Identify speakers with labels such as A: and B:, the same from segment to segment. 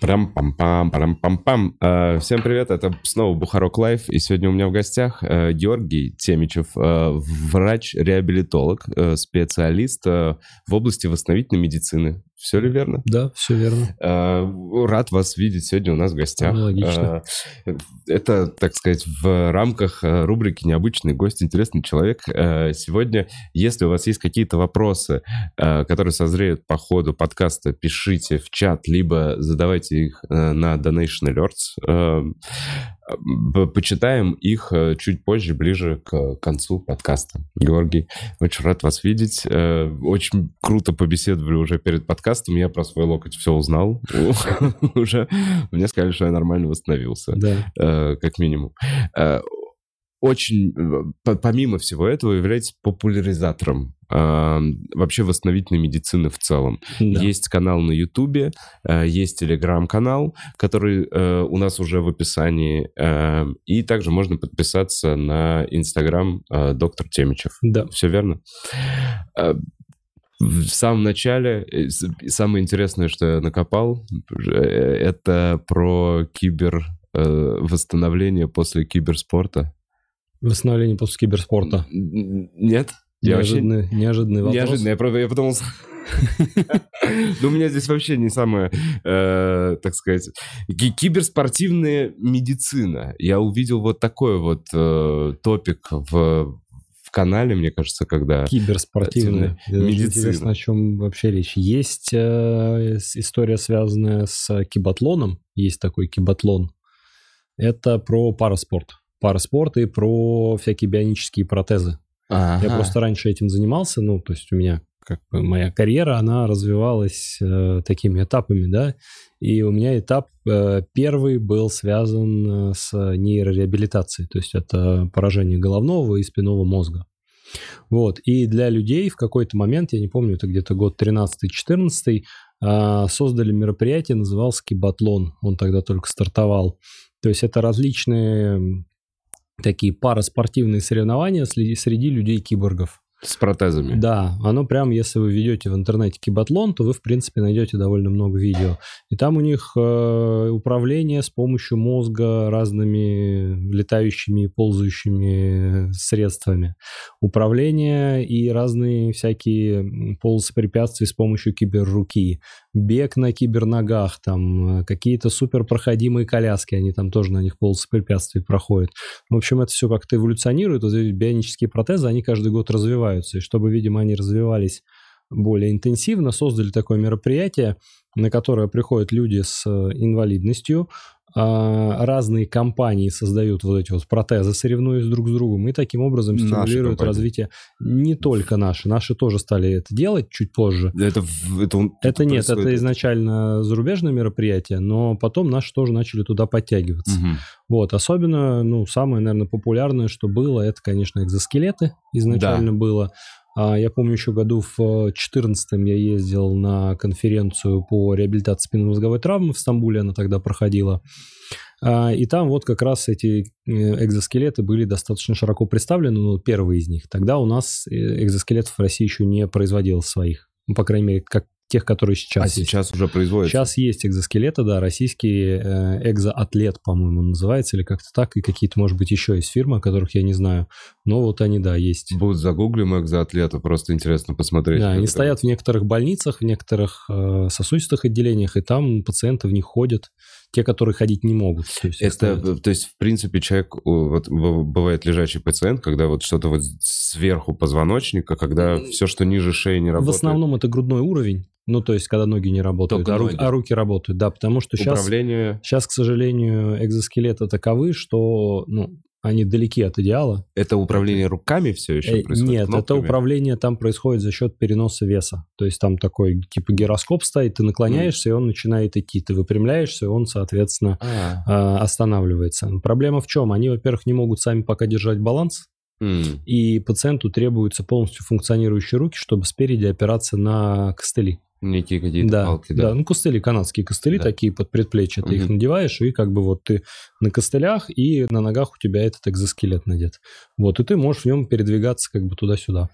A: Парам-пам-пам, парам-пам-пам. Э, Всем привет, это снова Бухарог Live, и сегодня у меня в гостях э, Георгий Темичев, э, врач-реабилитолог, специалист в области восстановительной медицины. Все ли верно?
B: Да, все верно.
A: Э, Рад вас видеть сегодня у нас в гостях.
B: Аналогично.
A: Э, Это, так сказать, в рамках э, рубрики «Необычный гость, интересный человек». Э, Сегодня, если у вас есть какие-то вопросы, э, которые созреют по ходу подкаста, пишите в чат, либо задавайте их на Donation Alerts. Почитаем их э, чуть позже, ближе к концу подкаста. Георгий, очень рад вас видеть. Э, Очень круто побеседовали уже перед подкастом. Я про свой локоть все узнал. Уже мне сказали, что я нормально восстановился
B: Да.
A: э, как минимум. Очень, э, по- помимо всего этого, является популяризатором э, вообще восстановительной медицины в целом.
B: да.
A: Есть канал на Ютубе, э, есть телеграм-канал, который э, у нас уже в описании, э, и также можно подписаться на инстаграм э, доктор Темичев.
B: Да.
A: Все верно? Э, В самом начале э, самое интересное, что я накопал, это про кибер восстановление после киберспорта.
B: Восстановление после киберспорта.
A: Нет? Я вообще-
B: Неожиданный, неожиданный вопрос.
A: Неожиданно, я, правда, я подумал... Ну, у меня здесь вообще не самое, э, так сказать, ки- киберспортивная медицина. Я увидел вот такой вот э, топик в, канале, мне кажется, когда...
B: Киберспортивная.
A: Медицина.
B: Интересно, о чем вообще речь. Есть э, история, связанная с кибатлоном. Есть такой кибатлон. Это про параспорт. Параспорт и про всякие бионические протезы. Я
A: Ага.
B: просто раньше этим занимался, ну, то есть у меня как бы моя карьера, она развивалась э, такими этапами, да, и у меня этап э, первый был связан э, с нейрореабилитацией, то есть это поражение головного и спинного мозга. Вот, и для людей в какой-то момент, я не помню, это где-то год 13-14, а, создали мероприятие, называлось Кибатлон, он тогда только стартовал. То есть это различные такие параспортивные соревнования среди, людей-киборгов.
A: С протезами.
B: Да, оно прям, если вы ведете в интернете кибатлон, то вы, в принципе, найдете довольно много видео. И там у них э, управление с помощью мозга разными летающими и ползающими средствами. Управление и разные всякие полосы препятствий с помощью киберруки. Бег на киберногах, там э, какие-то суперпроходимые коляски, они там тоже на них полосы препятствий проходят. В общем, это все как-то эволюционирует. Вот эти бионические протезы, они каждый год развиваются. И чтобы, видимо, они развивались более интенсивно, создали такое мероприятие, на которое приходят люди с э, инвалидностью. А, Разные компании создают вот эти вот протезы, соревнуясь друг с другом, и таким образом стимулируют развитие. Не только наши. Наши тоже стали это делать чуть позже.
A: Это, это, он-
B: Это нет, это
A: происходит-
B: изначально зарубежное мероприятие, но потом наши тоже начали туда подтягиваться.
A: Мгм.
B: Вот, особенно, ну, самое, наверное, популярное, что было, это, конечно, экзоскелеты изначально было. А, Я помню, еще году в 2014 я ездил на конференцию по реабилитации спинномозговой травмы в Стамбуле, она тогда проходила. А, И там вот как раз эти э, экзоскелеты были достаточно широко представлены, ну, первые из них. Тогда у нас э, экзоскелетов в России еще не производилось своих. Ну, по крайней мере, как тех, которые сейчас
A: А
B: есть.
A: сейчас уже производится.
B: Сейчас есть экзоскелеты, да, российский э, экзоатлет, по-моему, называется, или как-то так, и какие-то, может быть, еще есть фирмы, о которых я не знаю. Но вот они, да, есть.
A: Будут загуглим экзоатлета, просто интересно посмотреть.
B: Да, они
A: это
B: стоят в некоторых больницах, в некоторых э, сосудистых отделениях, и там пациенты в них ходят, те, которые ходить не могут. То есть
A: Это, то есть, в принципе, человек, вот бывает лежачий пациент, когда вот что-то вот сверху позвоночника, когда все, что ниже шеи не
B: В
A: работает.
B: основном это грудной уровень, ну, то есть, когда ноги не работают,
A: Только
B: а,
A: ноги.
B: а руки работают, да, потому что сейчас...
A: управление,
B: Сейчас, к сожалению, экзоскелеты таковы, что ну, они далеки от идеала.
A: это управление руками все еще
B: Э,
A: происходит?
B: Нет, это
A: кнопками?
B: управление там происходит за счет переноса веса. То есть там такой типа гироскоп стоит, ты наклоняешься, и он начинает идти. Ты выпрямляешься, и он, соответственно,
A: А,
B: а, останавливается. Проблема в чем? Они, во-первых, не могут сами пока держать баланс,
A: м,
B: и пациенту требуются полностью функционирующие руки, чтобы спереди опираться на костыли.
A: Некие какие-то
B: Да,
A: палки,
B: да.
A: да.
B: ну костыли, канадские костыли
A: Да.
B: такие под предплечье, ты их
A: Мгм.
B: надеваешь, и как бы вот ты на костылях, и на ногах у тебя этот экзоскелет надет. Вот, и ты можешь в нем передвигаться как бы туда-сюда.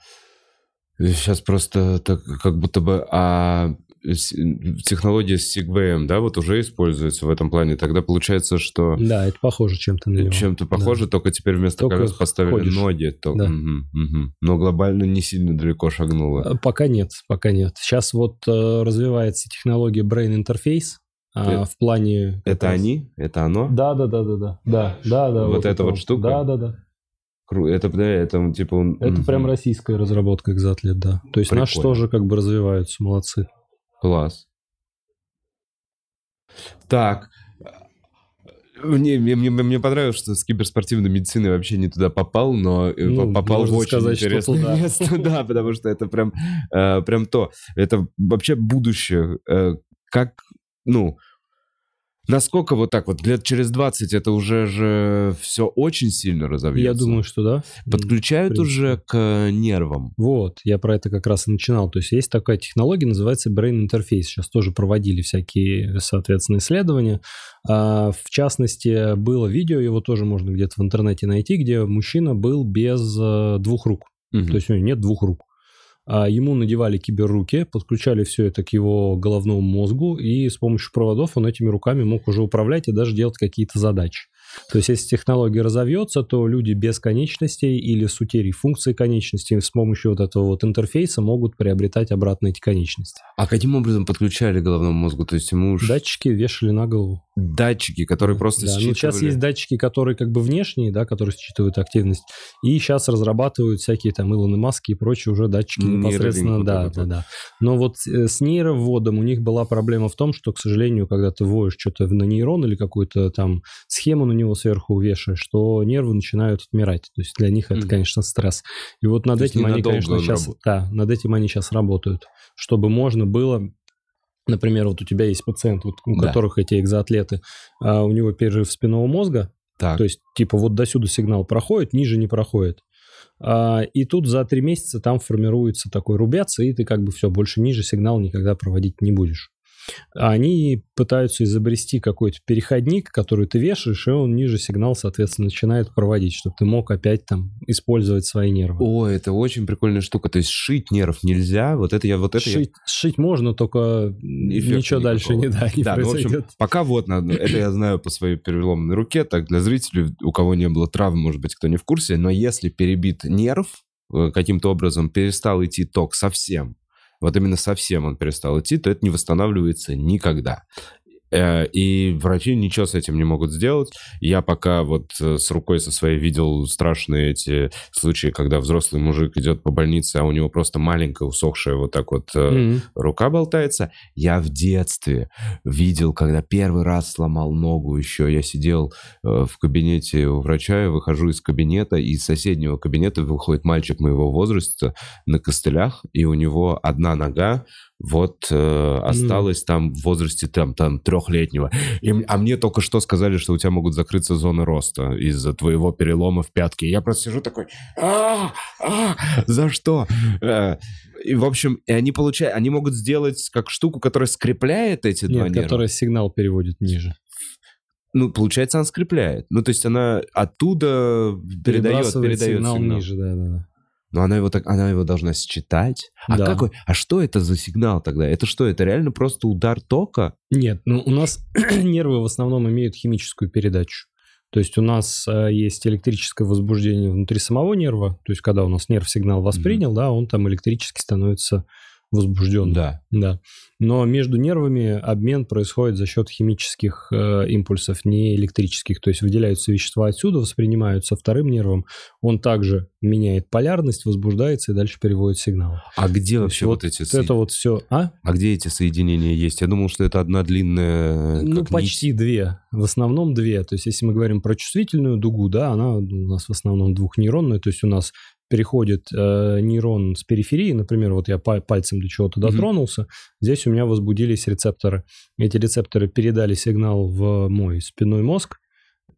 A: Сейчас просто так, как будто бы... А технология с Sigway, да, вот уже используется в этом плане. Тогда получается, что...
B: Да, это похоже чем-то на него.
A: Чем-то похоже, да. только теперь вместо только колес поставили ходишь. ноги. То... Да. Угу, угу. Но глобально не сильно далеко шагнуло.
B: Э, пока нет, пока нет. Сейчас вот э, развивается технология Brain Interface, а, в плане...
A: Это они? Это оно?
B: Да, да, да, да, да, да, да, да.
A: Вот, вот эта вот штука?
B: Да, да, да.
A: Это, да, это типа...
B: Это прям российская разработка экзатлет, да. То есть Прикольно. наши тоже как бы развиваются, молодцы.
A: Класс. Так, мне, мне, мне, мне понравилось, что с киберспортивной медициной вообще не туда попал, но э, ну, попал в очень сказать, интересное место. Да, потому что это прям, э, прям то. Это вообще будущее. Э, как, ну, Насколько вот так вот, лет через 20 это уже же все очень сильно разовьется?
B: Я думаю, что да.
A: Подключают уже к нервам.
B: Вот, я про это как раз и начинал. То есть есть такая технология, называется Brain Interface. Сейчас тоже проводили всякие, соответственно, исследования. А, в частности, было видео, его тоже можно где-то в интернете найти, где мужчина был без э, двух рук. Угу. То есть у него нет двух рук. А ему надевали киберруки, подключали все это к его головному мозгу, и с помощью проводов он этими руками мог уже управлять и даже делать какие-то задачи. То есть, если технология разовьется, то люди без конечностей или с утерей функции конечностей с помощью вот этого вот интерфейса могут приобретать обратно эти конечности.
A: А каким образом подключали головному мозгу? То есть ему уж...
B: Датчики вешали на голову.
A: Датчики, которые просто
B: да, считывали... Ну, сейчас есть датчики, которые как бы внешние, да, которые считывают активность. И сейчас разрабатывают всякие там Илоны Маски и прочие уже датчики непосредственно. Да, да, да. Но вот э, с нейровводом у них была проблема в том, что, к сожалению, когда ты вводишь что-то на нейрон или какую-то там схему на него сверху вешаешь, что нервы начинают отмирать. То есть для них это, конечно, стресс. И вот над То этим они, конечно, сейчас, да, над этим они сейчас работают, чтобы можно было Например, вот у тебя есть пациент, вот, у да. которых эти экзоатлеты, а у него перерыв спинного мозга, так. то есть типа вот до сюда сигнал проходит, ниже не проходит. А, и тут за три месяца там формируется такой рубец, и ты как бы все, больше ниже сигнал никогда проводить не будешь они пытаются изобрести какой-то переходник, который ты вешаешь, и он ниже сигнал, соответственно, начинает проводить, чтобы ты мог опять там использовать свои нервы.
A: О, это очень прикольная штука. То есть шить нерв нельзя. Вот это я вот это
B: шить,
A: я...
B: шить можно, только Эффекта ничего никакого. дальше не, да, не да, произойдет. Ну, в общем,
A: пока вот надо. Это я знаю по своей переломной руке. Так для зрителей, у кого не было травм, может быть, кто не в курсе. Но если перебит нерв, э, каким-то образом перестал идти ток совсем, вот именно совсем он перестал идти, то это не восстанавливается никогда. Э, и врачи ничего с этим не могут сделать. Я пока вот э, с рукой со своей видел страшные эти случаи, когда взрослый мужик идет по больнице, а у него просто маленькая усохшая вот так вот mm-hmm. рука болтается. Я в детстве видел, когда первый раз сломал ногу еще. Я сидел в кабинете у врача, я выхожу из кабинета, и из соседнего кабинета выходит мальчик моего возраста на костылях, и у него одна нога вот э, осталось mm. там в возрасте там, там трехлетнего. И, а мне только что сказали, что у тебя могут закрыться зоны роста из-за твоего перелома в пятке. я просто сижу такой, а, а, за что? Э, и, в общем, и они получают, они могут сделать как штуку, которая скрепляет эти Нет, два нерва.
B: которая сигнал переводит ниже.
A: Ну, получается, она скрепляет. Ну, то есть она оттуда передает, передает сигнал, сигнал. ниже, да, да, да. Но она его, так, она его должна считать. А, да. какой, а что это за сигнал тогда? Это что, это реально просто удар тока?
B: Нет, ну у нас нервы в основном имеют химическую передачу. То есть у нас э, есть электрическое возбуждение внутри самого нерва. То есть когда у нас нерв сигнал воспринял, mm-hmm. да, он там электрически становится возбужден.
A: Да.
B: Да. Но между нервами обмен происходит за счет химических э, импульсов, не электрических. То есть выделяются вещества отсюда, воспринимаются вторым нервом. Он также меняет полярность, возбуждается и дальше переводит сигнал.
A: А где То вообще вот, вот эти...
B: Это вот все... А?
A: А где эти соединения есть? Я думал, что это одна длинная...
B: Ну, почти нить. две. В основном две. То есть если мы говорим про чувствительную дугу, да, она у нас в основном двухнейронная. То есть у нас переходит э, нейрон с периферии, например, вот я пальцем до чего-то дотронулся, mm-hmm. здесь у меня возбудились рецепторы. Эти рецепторы передали сигнал в мой спинной мозг.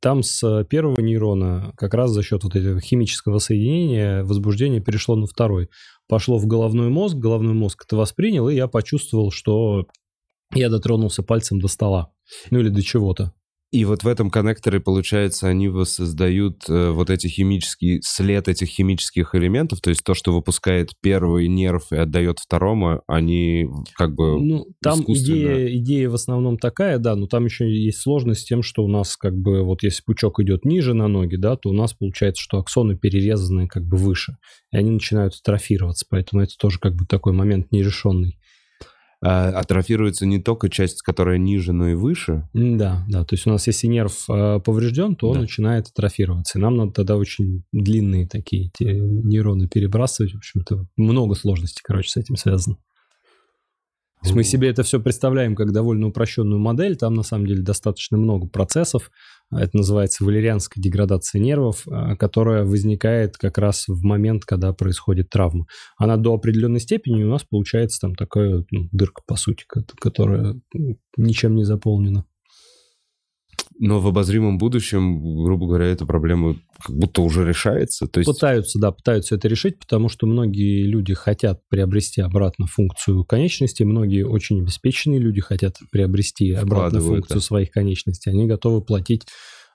B: Там с первого нейрона как раз за счет вот этого химического соединения возбуждение перешло на второй. Пошло в головной мозг, головной мозг это воспринял, и я почувствовал, что я дотронулся пальцем до стола. Ну или до чего-то.
A: И вот в этом коннекторе, получается, они воссоздают э, вот эти химические, след этих химических элементов, то есть то, что выпускает первый нерв и отдает второму, они как бы
B: Ну, там
A: искусственно.
B: идея, идея в основном такая, да, но там еще есть сложность с тем, что у нас как бы вот если пучок идет ниже на ноги, да, то у нас получается, что аксоны перерезаны как бы выше, и они начинают атрофироваться, поэтому это тоже как бы такой момент нерешенный.
A: А, атрофируется не только часть, которая ниже, но и выше.
B: Да, да, то есть у нас если нерв э, поврежден, то он
A: Да.
B: начинает атрофироваться, и нам надо тогда очень длинные такие нейроны перебрасывать, в общем-то, много сложностей, короче, с этим связано. Есть мы себе это все представляем как довольно упрощенную модель, там на самом деле достаточно много процессов, это называется валерианская деградация нервов, а, которая возникает как раз в момент, когда происходит травма. Она до определенной степени у нас получается там такая ну, дырка, по сути, ко- которая ничем не заполнена.
A: Но в обозримом будущем, грубо говоря, эта проблема как будто уже решается. То есть
B: Пытаются, да, пытаются это решить, потому что многие люди хотят приобрести обратно функцию конечностей, многие очень обеспеченные люди хотят приобрести обратно функцию
A: да.
B: своих конечностей. Они готовы платить,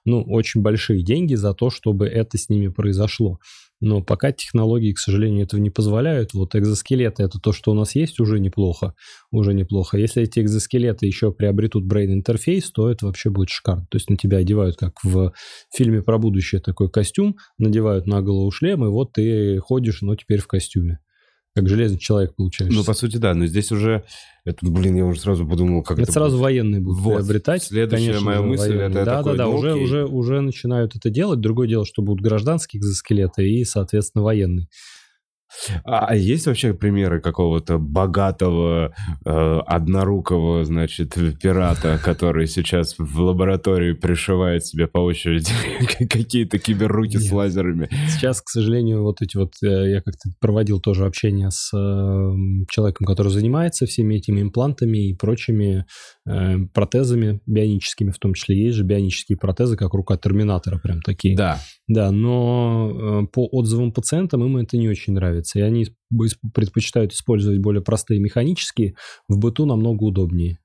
B: ну, очень большие деньги за то, чтобы это с ними произошло. Но пока технологии, к сожалению, этого не позволяют. Вот экзоскелеты – это то, что у нас есть, уже неплохо. Уже неплохо. Если эти экзоскелеты еще приобретут brain -интерфейс, то это вообще будет шикарно. То есть на тебя одевают, как в фильме про будущее, такой костюм, надевают на голову шлем, и вот ты ходишь, но теперь в костюме. Как железный человек получаешься.
A: Ну, по сути, да, но здесь уже, это, блин, я уже сразу подумал, как
B: это,
A: это,
B: сразу
A: будет.
B: военные будут
A: Вот.
B: приобретать.
A: Следующая
B: конечно
A: моя мысль,
B: военные.
A: это
B: да,
A: такой,
B: да, да,
A: ну,
B: уже,
A: окей.
B: уже, уже начинают это делать. Другое дело, что будут гражданские экзоскелеты и, соответственно, военные.
A: А, а есть вообще примеры какого-то богатого, э, однорукого, значит, пирата, который сейчас в лаборатории пришивает себе по очереди какие-то киберруки с лазерами?
B: Сейчас, к сожалению, вот эти вот, э, я как-то проводил тоже общение с э, человеком, который занимается всеми этими имплантами и прочими протезами бионическими, в том числе есть же бионические протезы, как рука Терминатора, прям такие.
A: Да.
B: Да, но э, по отзывам пациентам им это не очень нравится, и они предпочитают использовать более простые механические, в быту намного удобнее.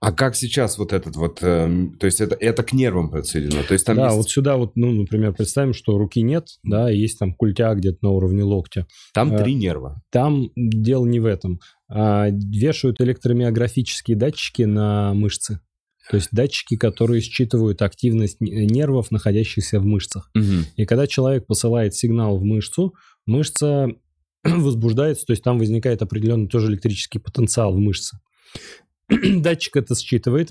A: А как сейчас вот этот вот, эм, то есть это, это к нервам подсоединено? То есть там
B: да,
A: есть,
B: вот сюда вот, ну, например, представим, что руки нет, да, есть там культя где-то на уровне локтя.
A: там
B: э,
A: три нерва.
B: Там дело не в этом. А вешают электромиографические датчики на мышцы. То есть датчики, которые считывают активность н- нервов, находящихся в мышцах.
A: Мгм.
B: И когда человек посылает сигнал в мышцу, мышца возбуждается, то есть там возникает определенный тоже электрический потенциал в мышце. Датчик это считывает,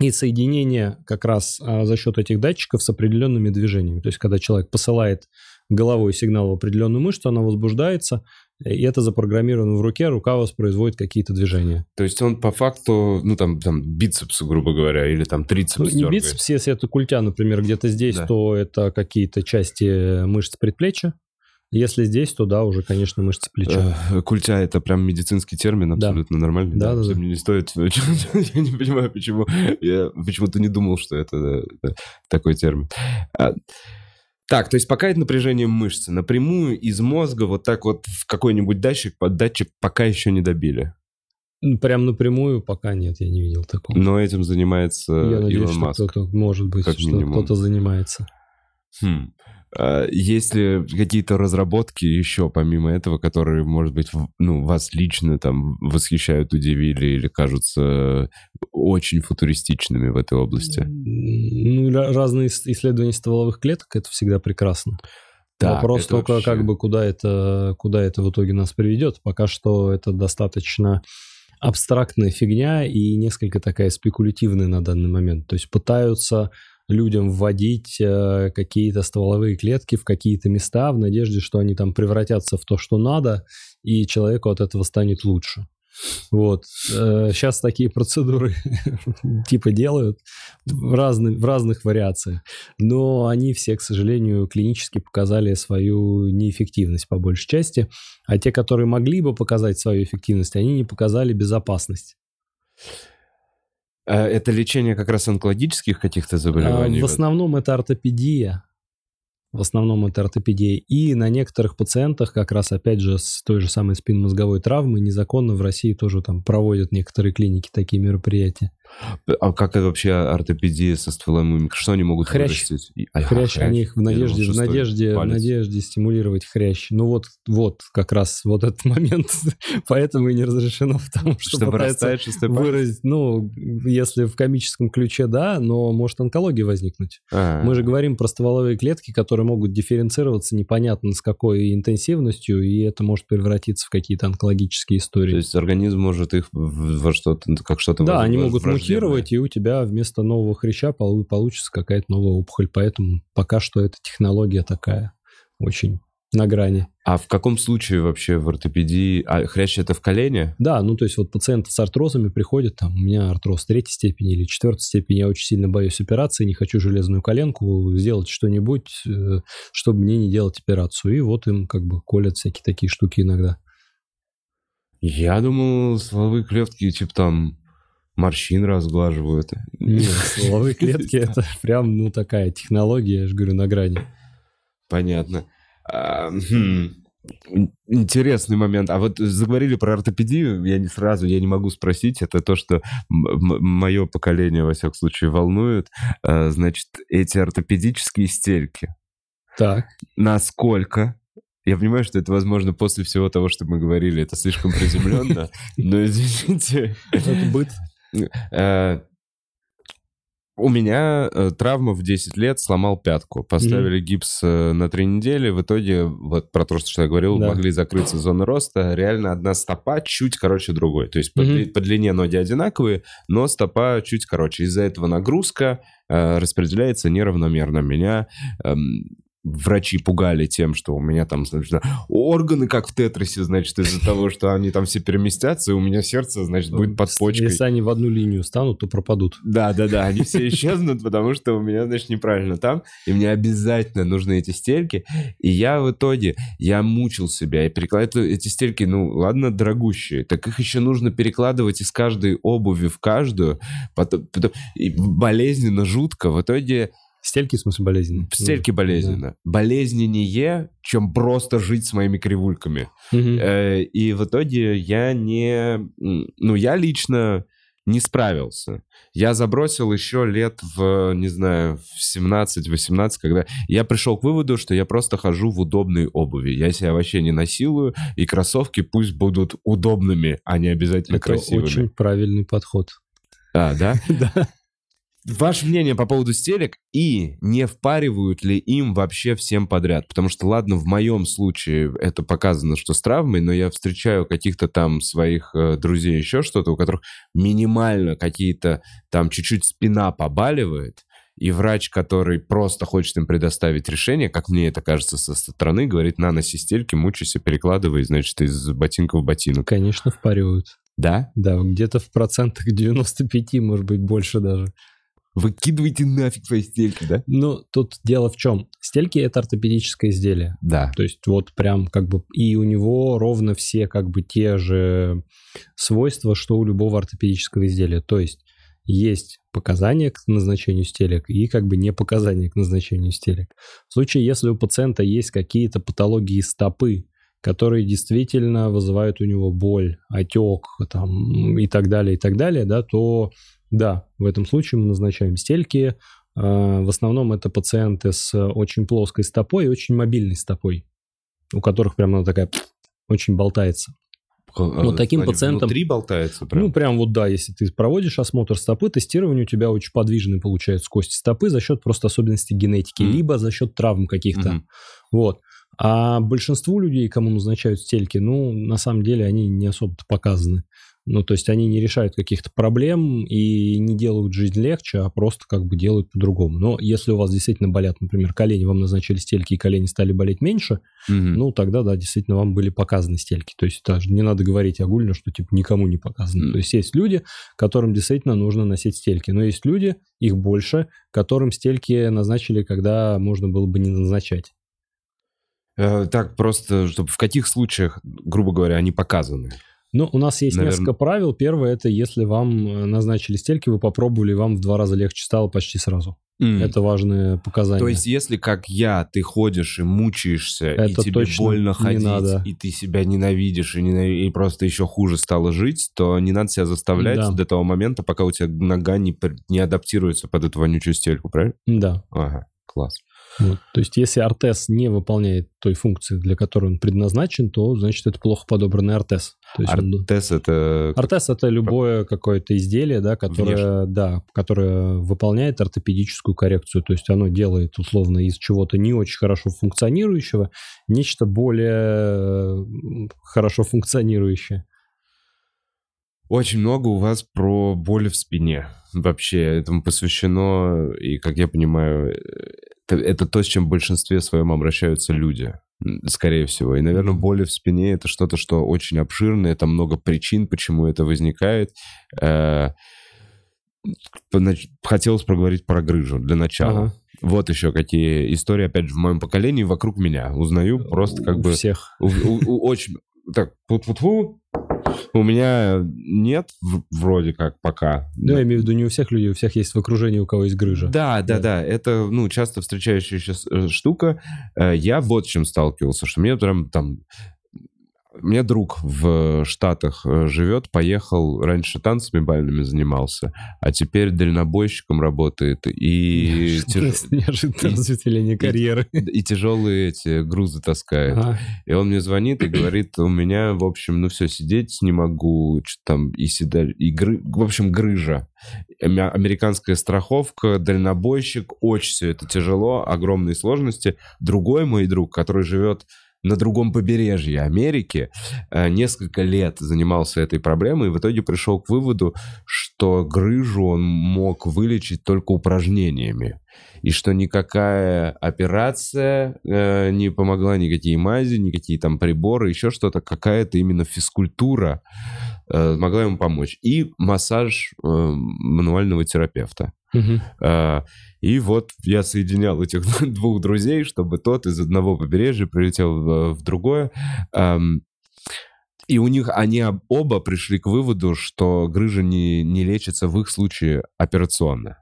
B: и соединение как раз а, за счет этих датчиков с определенными движениями. То есть когда человек посылает головой сигнал в определенную мышцу, она возбуждается, и это запрограммировано в руке, рука воспроизводит какие-то движения.
A: То есть он по факту, ну там, там бицепс, грубо говоря, или там трицепс
B: Ну, не
A: дергает.
B: бицепс, если это культя, например, где-то здесь,
A: Да.
B: то это какие-то части мышц предплечья. Если здесь, то да, уже, конечно, мышцы плеча.
A: Э, Культя это прям медицинский термин,
B: Да.
A: абсолютно нормальный.
B: Да, да, да.
A: Мне не стоит. Я не понимаю, почему. Я почему-то не думал, что это такой термин. А, Так, то есть пока это напряжение мышцы. Напрямую из мозга вот так вот в какой-нибудь датчик под датчик пока еще не добили.
B: Прям напрямую пока нет, я не видел такого.
A: Но этим занимается
B: я надеюсь,
A: Илон
B: что
A: Маск.
B: кто-то, может быть,
A: как
B: что кто-то занимается.
A: Хм. А Есть ли какие-то разработки еще помимо этого, которые, может быть, ну, вас лично там восхищают, удивили или кажутся очень футуристичными в этой области?
B: Ну, ра- разные ис- исследования стволовых клеток, это всегда прекрасно.
A: Да,
B: Вопрос только,
A: вообще-
B: как бы, куда это, куда это в итоге нас приведет. Пока что это достаточно абстрактная фигня и несколько такая спекулятивная на данный момент. То есть пытаются людям вводить э, какие-то стволовые клетки в какие-то места в надежде, что они там превратятся в то, что надо, и человеку от этого станет лучше. Вот. Сейчас такие процедуры типа делают в, разных в разных вариациях. Но они все, к сожалению, клинически показали свою неэффективность по большей части. А те, которые могли бы показать свою эффективность, они не показали безопасность.
A: А Это лечение как раз онкологических каких-то
B: А,
A: заболеваний?
B: В основном это ортопедия. В основном это ортопедия. И на некоторых пациентах, как раз опять же с той же самой спинномозговой травмой, незаконно в России тоже там проводят некоторые клиники такие мероприятия.
A: А как это вообще ортопедия со стволом? Что они могут
B: Хрящ.
A: вырастить? А,
B: Хрящ, они их в
A: Я думал,
B: надежде, в надежде, в надежде стимулировать хрящ. Ну вот, вот как раз вот этот момент, поэтому и не разрешено, потому что,
A: Что
B: пытается выразить, ну, если в комическом ключе, да, но может онкология возникнуть.
A: А,
B: Мы же говорим про стволовые клетки, которые могут дифференцироваться непонятно с какой интенсивностью, и это может превратиться в какие-то онкологические
A: То
B: истории.
A: есть организм может их во что-то, как что-то
B: Да, они могут
A: враждебное.
B: мутировать, и у тебя вместо нового хряща полу- получится какая-то новая опухоль. Поэтому пока что эта технология такая очень на грани.
A: А в каком случае вообще в ортопедии... А хрящ это в колене?
B: Да, ну то есть вот пациенты с артрозами приходят, там, у меня артроз третьей степени или четвертой степени, я очень сильно боюсь операции, не хочу железную коленку, сделать что-нибудь, э, чтобы мне не делать операцию. И вот им как бы колят всякие такие штуки иногда.
A: Я думал, стволовые клетки, типа там морщин разглаживают.
B: Нет, стволовые клетки это прям, ну, такая технология, я же говорю, на грани.
A: Понятно. А, хм. Интересный момент. А вот заговорили про ортопедию, я не сразу, я не могу спросить. Это то, что мое поколение, во всяком случае, волнует. А, Значит, эти ортопедические стельки.
B: Так,
A: Насколько? Я понимаю, что это возможно после всего того, что мы говорили. Это слишком приземленно. Но извините.
B: это быт.
A: Э, У меня э, травма в 10 лет, сломал пятку. Поставили гипс э, на три недели. В итоге, вот про то, что я говорил,
B: Да.
A: могли закрыться зоны роста. Реально одна стопа чуть короче другой. То есть по,
B: Мгм.
A: дли- по длине ноги одинаковые, но стопа чуть короче. Из-за этого нагрузка э, распределяется неравномерно. Меня эм, врачи пугали тем, что у меня там, значит, органы как в Тетрисе, значит, из-за того, что они там все переместятся, и у меня сердце, значит, будет под почкой.
B: Если они в одну линию станут, то пропадут.
A: Да, да, да, они все исчезнут, потому что у меня, значит, неправильно там, и мне обязательно нужны эти стельки. И я в итоге, я мучил себя, и перекладываю эти стельки, ну, ладно, дорогущие, так их еще нужно перекладывать из каждой обуви в каждую, потом, потом- и болезненно, жутко. В итоге
B: Стельки, в смысле, болезненные?
A: стельки болезненно. Болезненнее, чем просто жить с моими кривульками. Э, И в итоге я не... Ну, я лично не справился. Я забросил еще лет в, не знаю, в 17-18, когда я пришел к выводу, что я просто хожу в удобной обуви. Я себя вообще не насилую, и кроссовки пусть будут удобными, а не обязательно
B: Это
A: красивыми.
B: очень правильный подход.
A: А, да?
B: Да.
A: Ваше мнение по поводу стелек и не впаривают ли им вообще всем подряд? Потому что, ладно, в моем случае это показано, что с травмой, но я встречаю каких-то там своих э, друзей еще что-то, у которых минимально какие-то там чуть-чуть спина побаливает, и врач, который просто хочет им предоставить решение, как мне это кажется со стороны, говорит, на, носи стельки, мучайся, перекладывай, значит, из ботинка в ботинок.
B: Конечно, впаривают.
A: Да?
B: Да, где-то в процентах 95, может быть, больше даже.
A: Выкидывайте нафиг свои стельки, да?
B: Ну, тут дело в чем? Стельки — это ортопедическое изделие.
A: Да.
B: То есть вот прям как бы... И у него ровно все как бы те же свойства, что у любого ортопедического изделия. То есть есть показания к назначению стелек и как бы не показания к назначению стелек. В случае, если у пациента есть какие-то патологии стопы, которые действительно вызывают у него боль, отек там, и так далее, и так далее, да, то да, в этом случае мы назначаем стельки. А, В основном это пациенты с очень плоской стопой и очень мобильной стопой, у которых прям она такая очень болтается.
A: Вот
B: таким
A: Они
B: пациентам-
A: Внутри болтаются прям.
B: Ну, прям вот да, если ты проводишь осмотр стопы, тестирование у тебя очень подвижные получаются кости стопы за счет просто особенностей генетики,
A: Мгм.
B: либо за счет травм каких-то.
A: Мгм.
B: Вот. А большинству людей, кому назначают стельки, ну, на самом деле, они не особо-то показаны. Ну, то есть они не решают каких-то проблем и не делают жизнь легче, а просто как бы делают по-другому. Но если у вас действительно болят, например, колени, вам назначили стельки, и колени стали болеть меньше,
A: Мгм.
B: ну, тогда, да, действительно, вам были показаны стельки. То есть даже не надо говорить огульно, что, типа, никому не показано.
A: Мгм.
B: То есть есть люди, которым действительно нужно носить стельки. Но есть люди, их больше, которым стельки назначили, когда можно было бы не назначать.
A: Э, Так, просто, чтобы в каких случаях, грубо говоря, они показаны?
B: Ну, у нас есть
A: Наверно-
B: несколько правил. Первое, это если вам э, назначили стельки, вы попробовали, и вам в два раза легче стало почти сразу.
A: М.
B: Это важное показание.
A: То есть, если как я, ты ходишь и мучаешься, и
B: Это
A: тебе
B: точно
A: больно ходить,
B: надо.
A: и ты себя ненавидишь, и, ненави- и просто еще хуже стало жить, то не надо себя заставлять
B: Да.
A: до того момента, пока у тебя нога не, не адаптируется под эту вонючую стельку, правильно?
B: Да.
A: Ага, класс.
B: Вот. То есть, если артез не выполняет той функции, для которой он предназначен, то, значит, это плохо подобранный артез. Есть он-
A: Артез это...
B: Артез это любое какое-то изделие, да, которое, да, которое выполняет ортопедическую коррекцию. То есть оно делает условно из чего-то не очень хорошо функционирующего нечто более хорошо функционирующее.
A: Очень много у вас про боли в спине. Вообще этому посвящено, и, как я понимаю, это, это то, с чем в большинстве своем обращаются люди, скорее всего. И, наверное, боли в спине — это что-то, что очень обширное, это много причин, почему это возникает. Э, Хотелось проговорить про грыжу для начала.
B: Ага.
A: Вот еще какие истории, опять же, в моем поколении вокруг меня. Узнаю просто как
B: У
A: бы...
B: всех.
A: У- у- у- очень... Так, пу У меня нет вроде как пока.
B: Ну, я имею в виду не у всех людей, у всех есть в окружении, у кого есть грыжа.
A: Да, да,
B: Да.
A: да. Это, ну, часто встречающаяся э, штука. Э, Я вот чем сталкивался, что мне прям там... У меня друг в Штатах э, живет, поехал, раньше танцами бальными занимался, а теперь дальнобойщиком работает и,
B: Неожиданное разветвление карьеры.
A: и тяжелые эти грузы таскает. И он мне звонит и говорит, у меня, в общем, ну все, сидеть не могу, что там, и седаль, и гры... в общем, грыжа. Американская страховка, дальнобойщик, очень все это тяжело, огромные сложности. Другой мой друг, который живет на другом побережье Америки, э, несколько лет занимался этой проблемой и в итоге пришел к выводу, что грыжу он мог вылечить только упражнениями. И что никакая операция э, не помогла, никакие мази, никакие там приборы, еще что-то, какая-то именно физкультура э, могла ему помочь. И массаж э, мануального терапевта. А, И вот я соединял этих двух друзей, чтобы тот из одного побережья прилетел в, в другое. И у них они об- оба пришли к выводу, что грыжа не, не лечится в их случае операционно.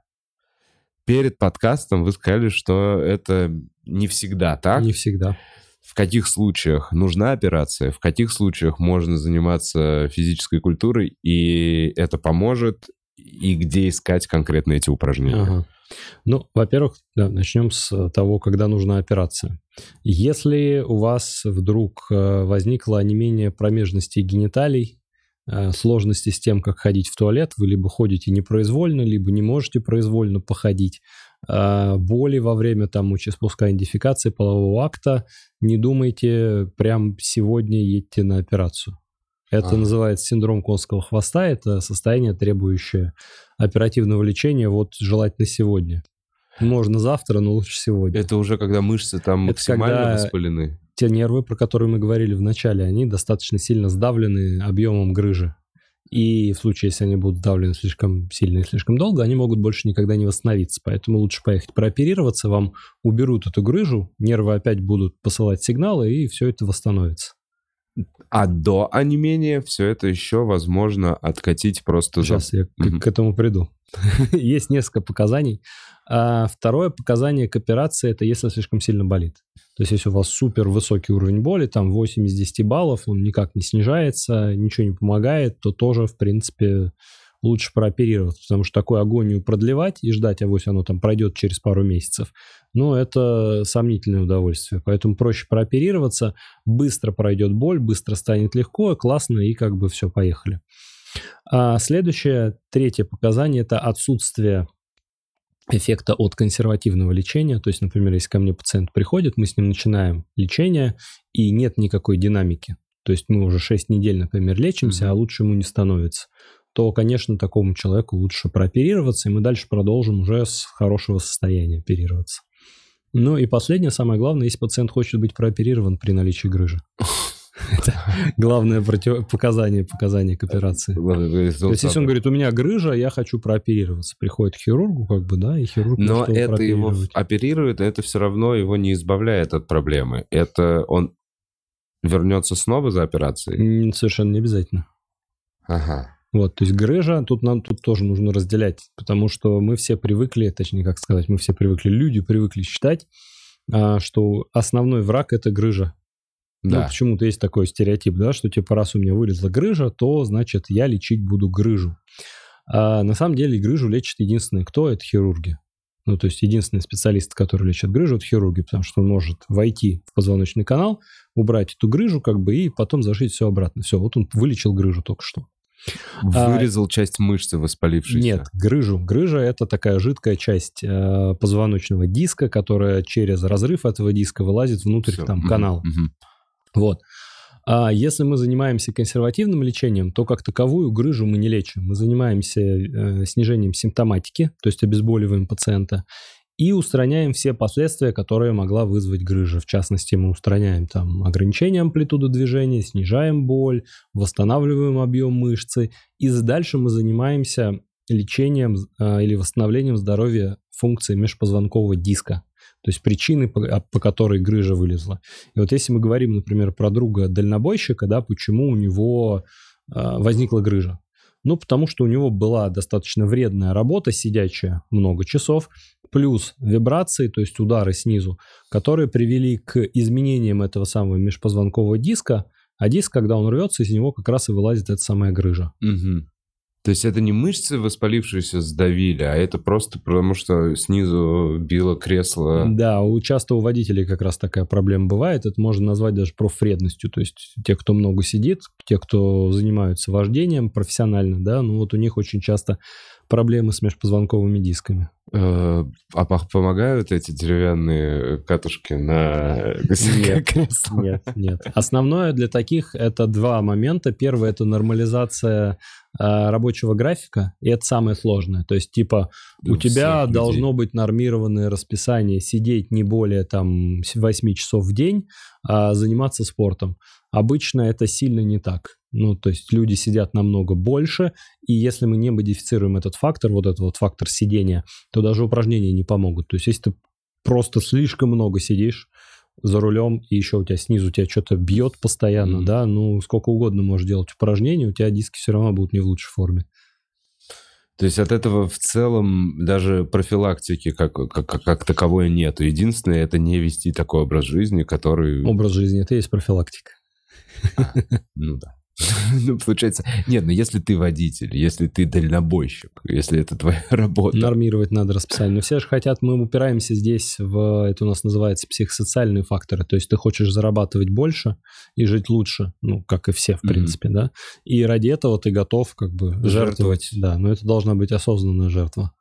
A: Перед подкастом вы сказали, что это не всегда так.
B: Не всегда.
A: В каких случаях нужна операция, в каких случаях можно заниматься физической культурой, и это поможет, и где искать конкретно эти упражнения.
B: Ага. Ну, во-первых, да, начнем с того, когда нужна операция. Если у вас вдруг э, возникло онемение промежности и гениталий, э, сложности с тем, как ходить в туалет, вы либо ходите непроизвольно, либо не можете произвольно походить, э, боли во время там мочеиспускания дефекации полового акта, не думайте, прям сегодня едьте на операцию. Это
A: Ага.
B: называется синдром конского хвоста. Это состояние, требующее оперативного лечения, вот желательно сегодня. Можно завтра, но лучше сегодня.
A: Это уже когда мышцы там
B: Это
A: максимально
B: когда-
A: воспалены.
B: Те нервы, про которые мы говорили в начале, они достаточно сильно сдавлены объемом грыжи. И в случае, если они будут сдавлены слишком сильно и слишком долго, они могут больше никогда не восстановиться. Поэтому лучше поехать прооперироваться, вам уберут эту грыжу, нервы опять будут посылать сигналы, и все это восстановится.
A: А до онемения все это еще возможно откатить просто за...
B: Сейчас я к,
A: Мгм.
B: к этому приду. Есть несколько показаний. А второе показание к операции это если слишком сильно болит. То есть если у вас супер высокий уровень боли, там 8 из 10 баллов, он никак не снижается, ничего не помогает, то тоже, в принципе, лучше прооперироваться, потому что такую агонию продлевать и ждать, авось оно там пройдет через пару месяцев, ну, это сомнительное удовольствие. Поэтому проще прооперироваться, быстро пройдет боль, быстро станет легко, классно, и как бы все, поехали. А следующее, третье показание, это отсутствие эффекта от консервативного лечения. То есть, например, если ко мне пациент приходит, мы с ним начинаем лечение, и нет никакой динамики. То есть мы уже 6 недель, например, лечимся,
A: Мгм.
B: а лучше ему не становится то, конечно, такому человеку лучше прооперироваться, и мы дальше продолжим уже с хорошего состояния оперироваться. Ну и последнее, самое главное, если пациент хочет быть прооперирован при наличии грыжи. Это главное показание, показание к операции. То есть, если он говорит, у меня грыжа, я хочу прооперироваться, приходит к хирургу, как бы, да, и хирург
A: Но это его оперирует, это все равно его не избавляет от проблемы. Это он вернется снова за операцией.
B: Совершенно не обязательно.
A: Ага.
B: Вот, то есть грыжа, тут нам тут тоже нужно разделять, потому что мы все привыкли, точнее, как сказать, мы все привыкли, люди привыкли считать, а, что основной враг это грыжа.
A: Да.
B: Ну, почему-то есть такой стереотип, да, что типа раз у меня вылезла грыжа, то значит я лечить буду грыжу. А на самом деле грыжу лечит единственный кто? Это хирурги. Ну, то есть единственный специалист, который лечит грыжу, это хирурги, потому что он может войти в позвоночный канал, убрать эту грыжу, как бы, и потом зашить все обратно. Все, вот он вылечил грыжу только что.
A: Вырезал а, часть мышцы воспалившейся.
B: Нет, грыжу. Грыжа – это такая жидкая часть э, позвоночного диска, которая через разрыв этого диска вылазит внутрь Все. там канала. Угу. Вот. А если мы занимаемся консервативным лечением, то как таковую грыжу мы не лечим. Мы занимаемся э, снижением симптоматики, то есть обезболиваем пациента, и устраняем все последствия, которые могла вызвать грыжа. В частности, мы устраняем там ограничение амплитуды движения, снижаем боль, восстанавливаем объем мышцы, и дальше мы занимаемся лечением э, или восстановлением здоровья функции межпозвонкового диска то есть причины, по, а, по которой грыжа вылезла. И вот если мы говорим, например, про друга дальнобойщика, да, почему у него э, возникла грыжа? Ну, потому что у него была достаточно вредная работа, сидячая много часов, плюс вибрации, то есть удары снизу, которые привели к изменениям этого самого межпозвонкового диска, а диск, когда он рвется, из него как раз и вылазит эта самая грыжа.
A: Угу. То есть это не мышцы воспалившиеся сдавили, а это просто потому, что снизу било кресло.
B: Да, у, часто у водителей как раз такая проблема бывает. Это можно назвать даже профвредностью. То есть те, кто много сидит, те, кто занимаются вождением профессионально, да, ну вот у них очень часто проблемы с межпозвонковыми дисками.
A: Э, а помогают эти деревянные катушки на
B: нет, кресло? Нет, нет. Основное для таких это два момента. Первое это нормализация э, рабочего графика, и это самое сложное. То есть, типа, у тебя должно быть нормированное расписание сидеть не более там 8 часов в день, а заниматься спортом. Обычно это сильно не так. Ну, то есть люди сидят намного больше, и если мы не модифицируем этот фактор, вот этот вот фактор сидения, то даже упражнения не помогут. То есть если ты просто слишком много сидишь за рулем, и еще у тебя снизу тебя что-то бьет постоянно, mm-hmm. да, ну, сколько угодно можешь делать упражнений, у тебя диски все равно будут не в лучшей форме.
A: То есть от этого в целом даже профилактики как, как, как таковой нет. Единственное, это не вести такой образ жизни, который...
B: Образ жизни – это и есть профилактика.
A: А, ну да. Ну, получается, нет, ну если ты водитель, если ты дальнобойщик, если это твоя работа.
B: Нормировать надо расписание. Но все же хотят, мы упираемся здесь в, это у нас называется психосоциальные факторы. То есть ты хочешь зарабатывать больше и жить лучше, ну, как и все, в принципе, да. И ради этого ты готов как бы жертвовать. жертвовать. Да, но это должна быть осознанная жертва.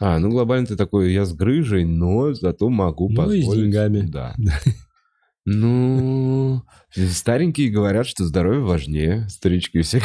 A: А, ну глобально ты такой, я с грыжей, но зато могу ну, позволить.
B: Ну и с деньгами.
A: Да. Ну, старенькие говорят, что здоровье важнее. Старички все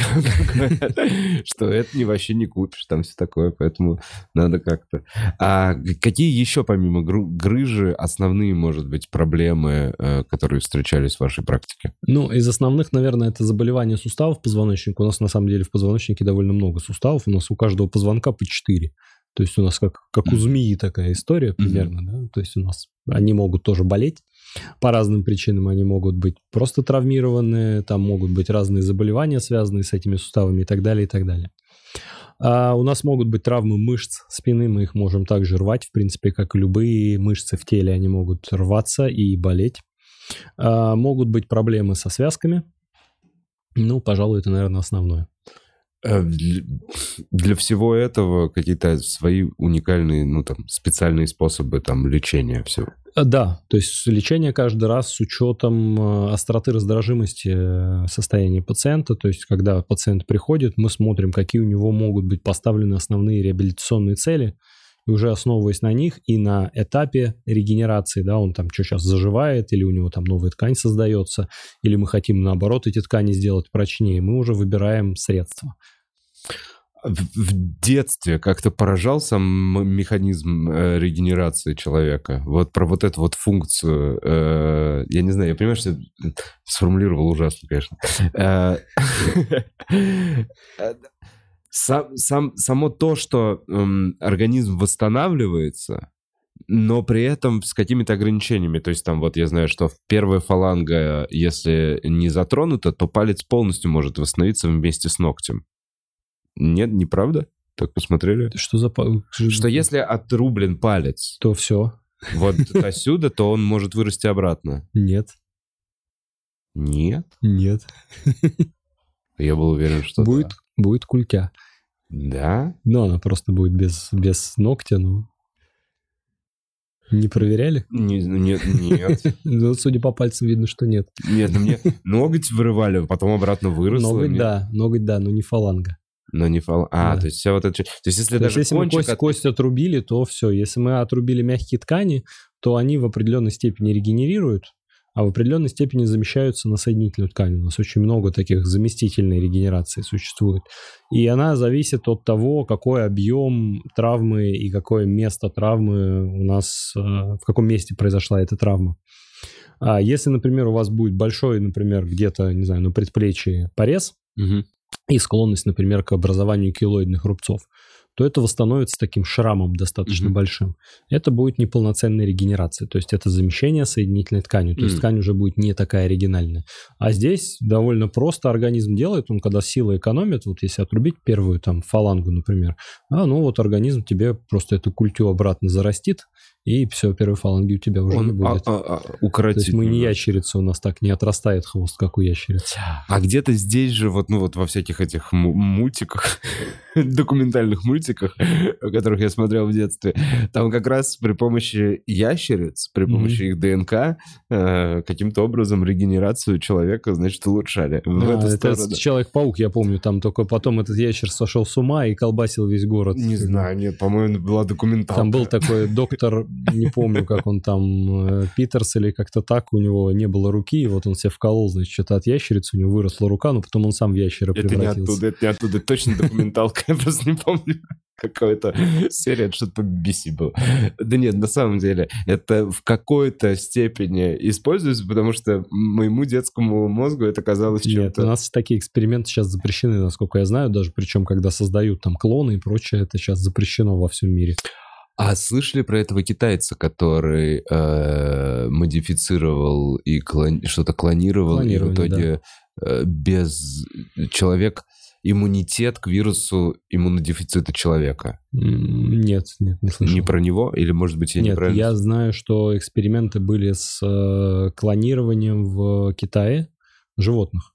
A: говорят, что это не вообще не купишь, там все такое, поэтому надо как-то. А какие еще, помимо грыжи, основные, может быть, проблемы, э, которые встречались в вашей практике?
B: Ну, из основных, наверное, это заболевание суставов позвоночника. У нас, на самом деле, в позвоночнике довольно много суставов. У нас у каждого позвонка по 4. То есть у нас как, как у змеи такая история примерно, mm-hmm. да? То есть у нас они могут тоже болеть по разным причинам. Они могут быть просто травмированы, там могут быть разные заболевания, связанные с этими суставами и так далее, и так далее. А у нас могут быть травмы мышц спины, мы их можем также рвать, в принципе, как и любые мышцы в теле, они могут рваться и болеть. А, могут быть проблемы со связками. Ну, пожалуй, это, наверное, основное.
A: Э, для всего этого какие-то свои уникальные, ну, там, специальные способы, там, лечения всего.
B: Э, да, то есть лечение каждый раз с учетом э, остроты раздражимости состояния пациента, то есть когда пациент приходит, мы смотрим, какие у него могут быть поставлены основные реабилитационные цели, и уже основываясь на них и на этапе регенерации, да, он там что сейчас заживает, или у него там новая ткань создается, или мы хотим наоборот эти ткани сделать прочнее, мы уже выбираем средства.
A: В детстве как-то поражал сам механизм э, регенерации человека. Вот про вот эту вот функцию. Э, я не знаю, я понимаю, что сформулировал ужасно, конечно. Э, сам, сам, само то, что организм восстанавливается, но при этом с какими-то ограничениями. То есть там вот я знаю, что первая фаланга, если не затронута, то палец полностью может восстановиться вместе с ногтем. Нет, неправда? Так посмотрели?
B: Что за...
A: Что если отрублен палец
B: То все.
A: вот отсюда, то он может вырасти обратно.
B: Нет.
A: Нет?
B: Нет.
A: Я был уверен, что
B: будет, будет культя.
A: Да.
B: Но она просто будет без, без ногтя, ну... Не проверяли?
A: Да? Не- ну, Нет, нет.
B: Ну, судя по пальцам, видно, что нет.
A: Нет, ну мне ноготь вырывали, потом обратно выросло.
B: Ноготь,
A: нет?
B: да, ноготь, да, но не фаланга.
A: Но не фал... А,
B: Да.
A: то есть вся вот часть- То есть если
B: То есть,
A: даже
B: если мы кость,
A: от-
B: кость отрубили, то все. Если мы отрубили мягкие ткани, то они в определенной степени регенерируют, а в определенной степени замещаются на соединительную ткань. У нас очень много таких заместительной регенерации существует. И она зависит от того, какой объем травмы и какое место травмы у нас, э, в каком месте произошла эта травма. А если, например, у вас будет большой, например, где-то, не знаю, на предплечье порез,
A: Мгм.
B: И склонность, например, к образованию килоидных рубцов, то это восстановится таким шрамом достаточно
A: Мгм.
B: большим. Это будет неполноценная регенерация, то есть это замещение соединительной тканью, то есть
A: Мгм.
B: ткань уже будет не такая оригинальная. А здесь довольно просто организм делает, он когда силы экономит, вот если отрубить первую там фалангу, например, а ну вот организм тебе просто эту культю обратно зарастит, и все, первой фаланги у тебя уже не
A: Он а,
B: будет.
A: а, а,
B: то
A: укоротит
B: есть мы не ящерица, у нас так не отрастает хвост, как у ящерицы.
A: А где-то здесь же, вот, ну вот во всяких этих му- мультиках, документальных мультиках, которых я смотрел в детстве, там как раз при помощи ящериц, при помощи их ДНК, э, каким-то образом регенерацию человека, значит, улучшали.
B: А, это. Человек-паук, я помню, там только потом этот ящер сошел с ума и колбасил весь город.
A: Не знаю, нет, по-моему, была документалка.
B: Там был такой доктор, не помню, как он там, э, Питерс или как-то так, у него не было руки, и вот он себе вколол, значит, что-то от ящерицы, у него выросла рука, но потом он сам в ящера
A: Это не
B: превратился.
A: оттуда, это не оттуда. Точно документалка, я просто не помню. Какая-то серия, что-то по BBC было. Да нет, на самом деле, это в какой-то степени используется, потому что моему детскому мозгу это казалось
B: Нет, у
A: чем-то...
B: нас такие эксперименты сейчас запрещены, насколько я знаю, даже причем, когда создают там клоны и прочее, это сейчас запрещено во всем мире.
A: А слышали про этого китайца, который э, модифицировал и клон- что-то клонировал, и в итоге э, без человек иммунитет к вирусу иммунодефицита человека?
B: Нет, нет, не слышал.
A: Не про него? Или, может быть, я
B: Нет,
A: неправильно...
B: я знаю, что эксперименты были с э, клонированием в Китае животных.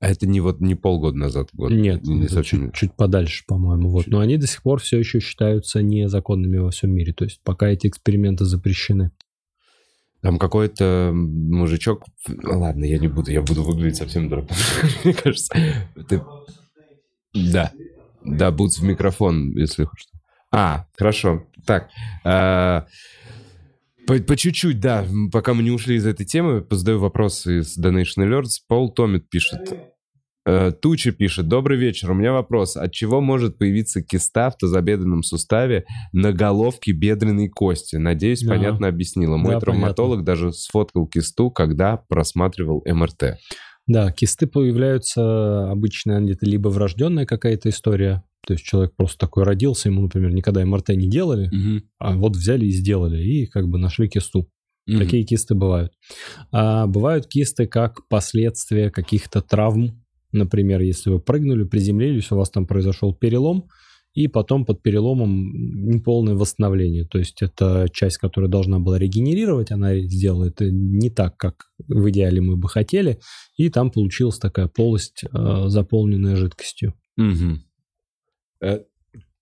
A: А это не вот не полгода назад, год.
B: Нет,
A: не совсем.
B: чуть, чуть подальше, по-моему. Вот.
A: Чуть.
B: Но они до сих пор все еще считаются незаконными во всем мире. То есть пока эти эксперименты запрещены.
A: Там какой-то мужичок... Ладно, я не буду, я буду выглядеть совсем дураком. Мне кажется. Ты- Да. Да, будь в микрофон, если хочешь. А, хорошо. Так. а, По, по чуть-чуть, да. Пока мы не ушли из этой темы, задаю вопросы из Donation Alerts. Пол Томит пишет. Э, Туча пишет. Добрый вечер. У меня вопрос. От чего может появиться киста в тазобедренном суставе на головке бедренной кости? Надеюсь,
B: Ага.
A: понятно объяснила. Мой
B: Да,
A: травматолог даже сфоткал кисту, когда просматривал МРТ.
B: Да, кисты появляются обычно где-то либо врожденная какая-то история, то есть человек просто такой родился, ему, например, никогда МРТ не делали, а вот взяли и сделали, и как бы нашли кисту.
A: Мгм.
B: Такие кисты бывают. А бывают кисты как последствия каких-то травм. Например, если вы прыгнули, приземлились, у вас там произошел перелом, и потом под переломом неполное восстановление. То есть это часть, которая должна была регенерировать, она сделала это не так, как в идеале мы бы хотели, и там получилась такая полость, э, заполненная жидкостью.
A: Мгм.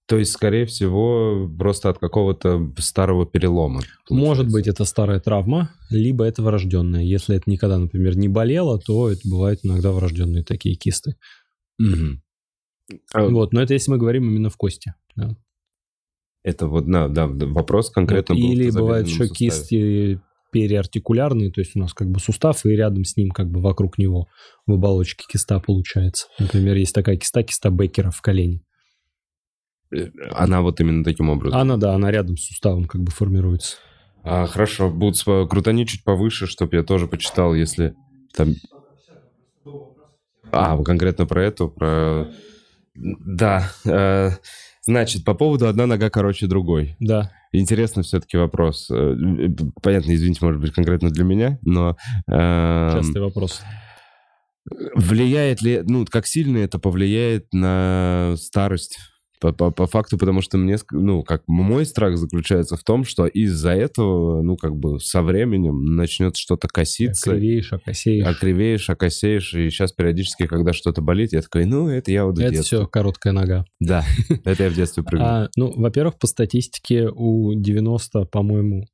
A: То есть, скорее всего, просто от какого-то старого перелома.
B: Может
A: получается.
B: быть, это старая травма, либо это врожденная. Если это никогда, например, не болело, то это бывают иногда врожденные такие кисты.
A: Мгм. А
B: Вот, но это если мы говорим именно в кости. да.
A: Это вот, да, да, вопрос конкретно
B: Вот, Или бывают еще
A: суставе.
B: кисти периартикулярные, то есть у нас как бы сустав, и рядом с ним, как бы вокруг него в оболочке киста получается. Например, есть такая киста, киста Беккера в колене.
A: Э, Она вот именно таким образом.
B: Она, да, она рядом с суставом как бы формируется.
A: А, хорошо, будут крутани чуть повыше, чтобы я тоже почитал, если там... А, конкретно про эту, про... Да, э, значит, по поводу одна нога короче другой.
B: Да.
A: Интересно все-таки вопрос. Э, э, Понятно, извините, может быть, конкретно для меня, но... эм,
B: Частый вопрос.
A: Влияет ли, ну, как сильно это повлияет на старость? По, по, по факту, потому что мне, ну, как мой страх заключается в том, что из-за этого, ну, как бы со временем начнет что-то коситься.
B: Окривеешь, окосеешь.
A: Окривеешь, окосеешь, и сейчас периодически, когда что-то болит, я такой, ну, это я вот
B: Это
A: детства.
B: все короткая нога.
A: Да, это я в детстве прыгал.
B: А, ну, во-первых, по статистике у 90, по-моему,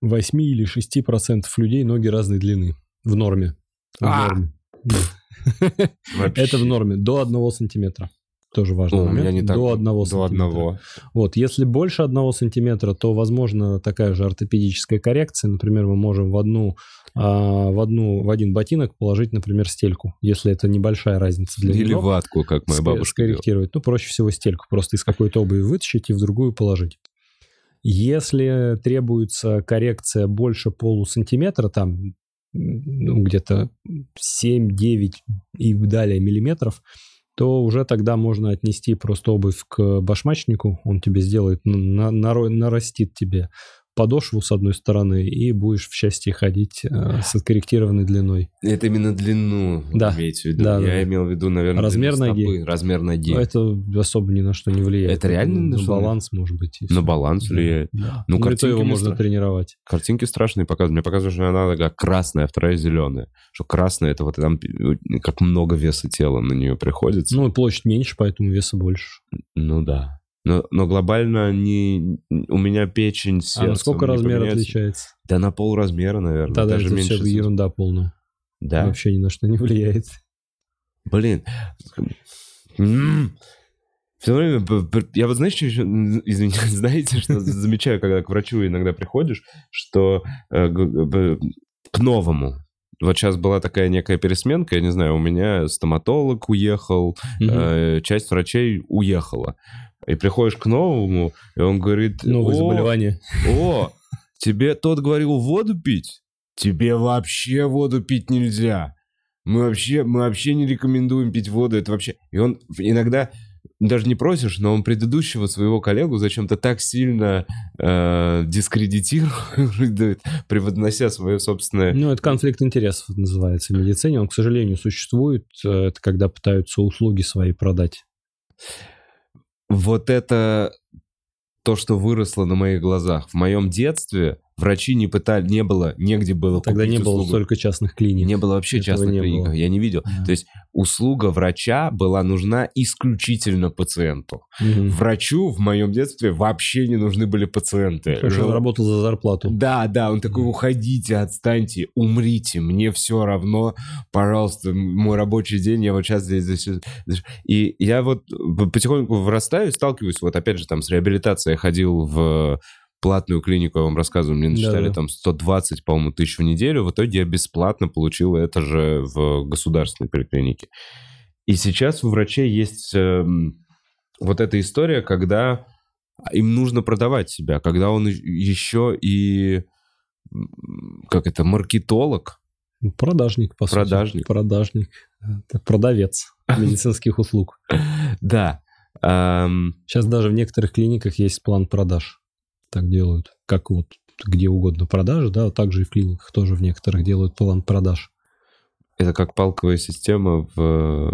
B: 8 или 6 процентов людей ноги разной длины. В норме. В
A: А!
B: норме. Это в норме. До 1 сантиметра. Тоже важный
A: О, у
B: момент.
A: меня не так.
B: До 1
A: До
B: сантиметра.
A: одного.
B: Вот, если больше 1 сантиметра, то, возможно, такая же ортопедическая коррекция. Например, мы можем в одну, а, в одну, в один ботинок положить, например, стельку, если это небольшая разница для
A: Или
B: ног.
A: ватку, как моя бабушка делала.
B: скорректировать. Ну, проще всего стельку просто из какой-то обуви вытащить и в другую положить. Если требуется коррекция больше полусантиметра, там ну, где-то 7-9 и далее миллиметров, то уже тогда можно отнести просто обувь к башмачнику, он тебе сделает, на- наро- нарастит тебе подошву с одной стороны, и будешь в счастье ходить э, с откорректированной длиной.
A: Это именно длину
B: Да.
A: имеете в виду.
B: Да,
A: я
B: да,
A: имел в виду, наверное,
B: Размер ноги.
A: стопы, размер ноги.
B: Но это особо ни на что не влияет.
A: Это реально на
B: баланс, может быть. и
A: На баланс
B: Да,
A: влияет.
B: да.
A: Ну,
B: Ну,
A: картинки
B: его можно
A: стра-
B: тренировать.
A: Картинки страшные показывают. Мне показывают, что она такая красная, а вторая зеленая. Что красная, это вот там как много веса тела на нее приходится.
B: Ну, и площадь меньше, поэтому веса больше.
A: Ну да. Но, но глобально не, у меня печень, сердце...
B: а насколько
A: не
B: размер отличается?
A: Да на пол размера, наверное.
B: Тогда
A: даже
B: это
A: меньше.
B: все ерунда полная.
A: Да?
B: Вообще ни на что не влияет.
A: Блин. Все время... Я вот знаешь, что еще... Извините, знаете, что замечаю, когда к врачу иногда приходишь, что э, к новому. Вот сейчас была такая некая пересменка, я не знаю, у меня стоматолог уехал, э, часть врачей уехала. И приходишь к новому, и он говорит...
B: Новые
A: «О,
B: заболевания.
A: О, тебе тот говорил воду пить? Тебе вообще воду пить нельзя. Мы вообще, мы вообще не рекомендуем пить воду. Это вообще... И он иногда даже не просишь, но он предыдущего своего коллегу зачем-то так сильно э, дискредитирует, превознося свое собственное...
B: Ну, это конфликт интересов называется в медицине. Он, к сожалению, существует. Э, Это когда пытаются услуги свои продать.
A: Вот это то, что выросло на моих глазах. В моем детстве врачи не пытали, не было, негде было
B: Тогда не было
A: услугу.
B: столько частных клиник.
A: Не было вообще
B: Этого
A: частных
B: не
A: клиник,
B: было.
A: я не видел.
B: Да.
A: То есть услуга врача была нужна исключительно пациенту.
B: Мгм.
A: Врачу в моем детстве вообще не нужны были пациенты.
B: Потому что он работал за зарплату.
A: Да, да, он такой, уходите, отстаньте, умрите, мне все равно, пожалуйста, мой рабочий день, я вот сейчас здесь, здесь, здесь». И я вот потихоньку вырастаю, сталкиваюсь, вот опять же там с реабилитацией я ходил в платную клинику, я вам рассказываю, мне насчитали
B: Да-да.
A: там 120, по-моему, тысяч в неделю, в итоге я бесплатно получил это же в государственной поликлинике. И сейчас у врачей есть эм, вот эта история, когда им нужно продавать себя, когда он еще и как это, маркетолог,
B: Продажник, по
A: Продажник.
B: сути. Продажник. Это продавец медицинских услуг.
A: да.
B: Сейчас даже в некоторых клиниках есть план продаж. Так делают. Как вот где угодно продажи, да, также и в клиниках тоже в некоторых делают план продаж.
A: это как палковая система в э,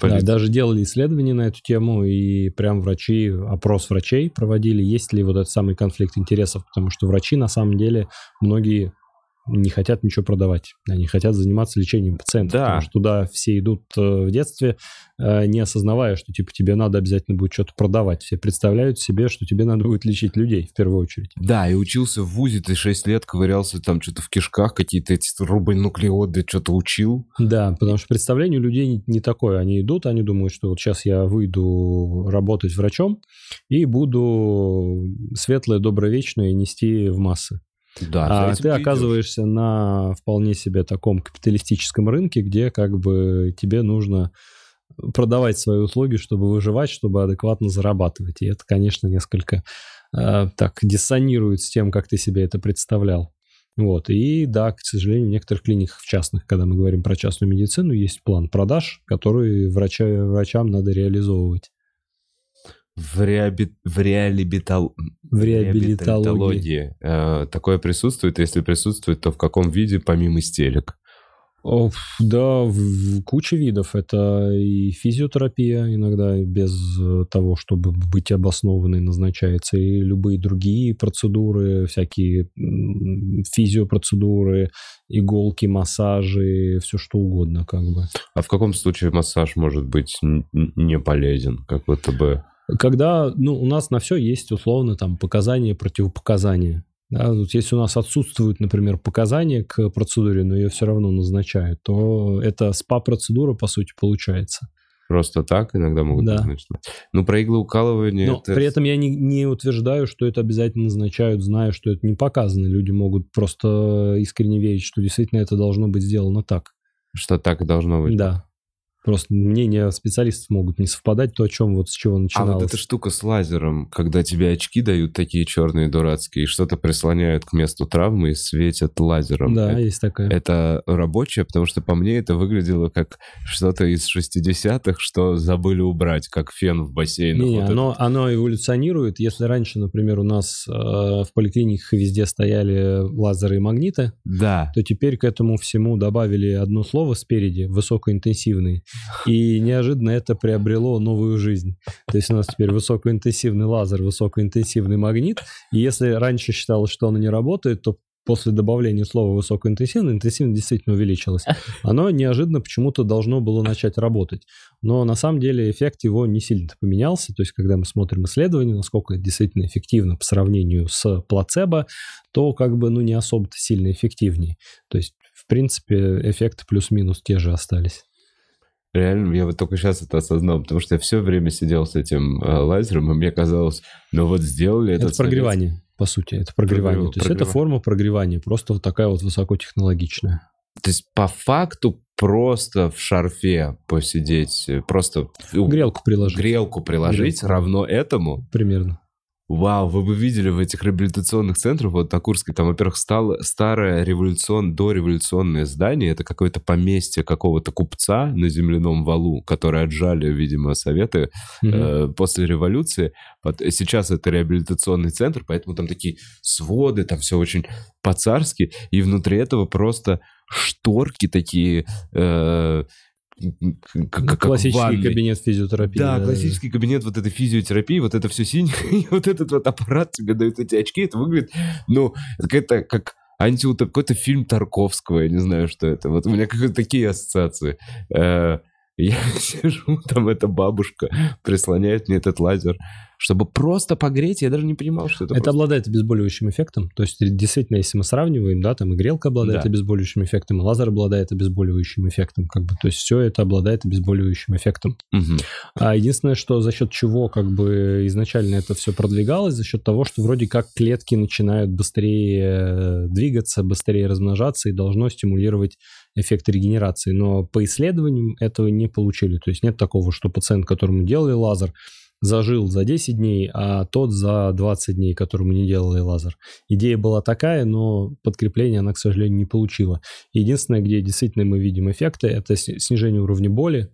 B: Да, даже делали исследования на эту тему, и прям врачи, опрос врачей проводили, есть ли вот этот самый конфликт интересов, потому что врачи на самом деле многие не хотят ничего продавать, они хотят заниматься лечением пациентов,
A: Да.
B: потому что туда все идут э, в детстве, э, не осознавая, что типа тебе надо обязательно будет что-то продавать. Все представляют себе, что тебе надо будет лечить людей в первую очередь.
A: Да, и учился в ВУЗе, ты 6 лет ковырялся там что-то в кишках, какие-то эти рубонуклеоды, что-то учил.
B: Да, потому что представление у людей не, такое. Они идут, они думают, что вот сейчас я выйду работать врачом и буду светлое, доброе, вечное нести в массы.
A: Да,
B: а ты
A: идёшь.
B: оказываешься на вполне себе таком капиталистическом рынке, где как бы тебе нужно продавать свои услуги, чтобы выживать, чтобы адекватно зарабатывать. И это, конечно, несколько э, так диссонирует с тем, как ты себе это представлял. Вот. И да, к сожалению, в некоторых клиниках, в частных, когда мы говорим про частную медицину, есть план продаж, который врача, врачам надо реализовывать.
A: В, реаби... в реабилитал...
B: В реабилитологии.
A: э, такое присутствует? Если присутствует, то в каком виде, помимо стелек?
B: О, да, в, куча видов. Это и физиотерапия иногда без э, того, чтобы быть обоснованной, назначается, и любые другие процедуры, всякие физиопроцедуры, иголки, массажи, все что угодно как бы.
A: А в каком случае массаж может быть не полезен, как будто бы?
B: Когда, ну, у нас на все есть условно там показания, противопоказания. Да, вот если у нас отсутствуют, например, показания к процедуре, но ее все равно назначают, то это СПА-процедура, по сути, получается.
A: Просто так иногда могут да. назначить. Ну, про иглоукалывание...
B: Но это... при этом я не, не утверждаю, что это обязательно назначают, зная, что это не показано. Люди могут просто искренне верить, что действительно это должно быть сделано так.
A: Что так и должно быть.
B: Да. Просто мнения специалистов могут не совпадать, то, о чем вот с чего начиналось.
A: А вот эта штука с лазером, когда тебе очки дают такие черные дурацкие, и что-то прислоняют к месту травмы и светят лазером.
B: Да,
A: это,
B: есть такая.
A: Это рабочее, потому что по мне это выглядело как что-то из 60-х, что забыли убрать, как фен в бассейне.
B: Не, вот оно, оно эволюционирует. Если раньше, например, у нас э, в поликлиниках везде стояли лазеры и магниты,
A: да.
B: то теперь к этому всему добавили одно слово спереди, высокоинтенсивный. И неожиданно это приобрело новую жизнь. То есть у нас теперь высокоинтенсивный лазер, высокоинтенсивный магнит. И если раньше считалось, что оно не работает, то после добавления слова высокоинтенсивно, интенсивность действительно увеличилась. Оно неожиданно почему-то должно было начать работать. Но на самом деле эффект его не сильно поменялся. То есть, когда мы смотрим исследования, насколько это действительно эффективно по сравнению с плацебо, то как бы ну не особо-то сильно эффективнее. То есть, в принципе, эффекты плюс-минус те же остались.
A: Реально, я вот только сейчас это осознал, потому что я все время сидел с этим э, лазером, и мне казалось, ну вот сделали
B: это. Это прогревание, совет... по сути, это прогревание. Прогрев... То есть прогрев... это форма прогревания, просто вот такая вот высокотехнологичная.
A: То есть по факту просто в шарфе посидеть, просто...
B: Грелку приложить.
A: Грелку приложить Грелку. равно этому?
B: Примерно.
A: Вау, вы бы видели в этих реабилитационных центрах, вот на Курске, там, во-первых, стало старое революцион, дореволюционное здание, это какое-то поместье какого-то купца на земляном валу, который отжали, видимо, советы mm-hmm. э, после революции. Вот сейчас это реабилитационный центр, поэтому там такие своды, там все очень по-царски, и внутри этого просто шторки такие... Э,
B: как, классический как кабинет физиотерапии.
A: Да, да, классический да. кабинет вот этой физиотерапии, вот это все синее, и вот этот вот аппарат тебе дают эти очки, это выглядит, ну, это как антиут какой-то фильм Тарковского, я не знаю, что это. Вот у меня какие-то такие ассоциации. Э, я сижу, там эта бабушка прислоняет мне этот лазер чтобы просто погреть, я даже не понимал, что это.
B: Это просто... обладает обезболивающим эффектом. То есть, действительно, если мы сравниваем, да, там и грелка обладает да. обезболивающим эффектом, и лазер обладает обезболивающим эффектом, как бы, то есть все это обладает обезболивающим эффектом.
A: Угу.
B: А единственное, что за счет чего как бы изначально это все продвигалось, за счет того, что вроде как клетки начинают быстрее э, двигаться, быстрее размножаться и должно стимулировать эффект регенерации. Но по исследованиям этого не получили. То есть нет такого, что пациент, которому делали лазер, зажил за 10 дней, а тот за 20 дней, которому не делали лазер. Идея была такая, но подкрепление она, к сожалению, не получила. Единственное, где действительно мы видим эффекты, это снижение уровня боли,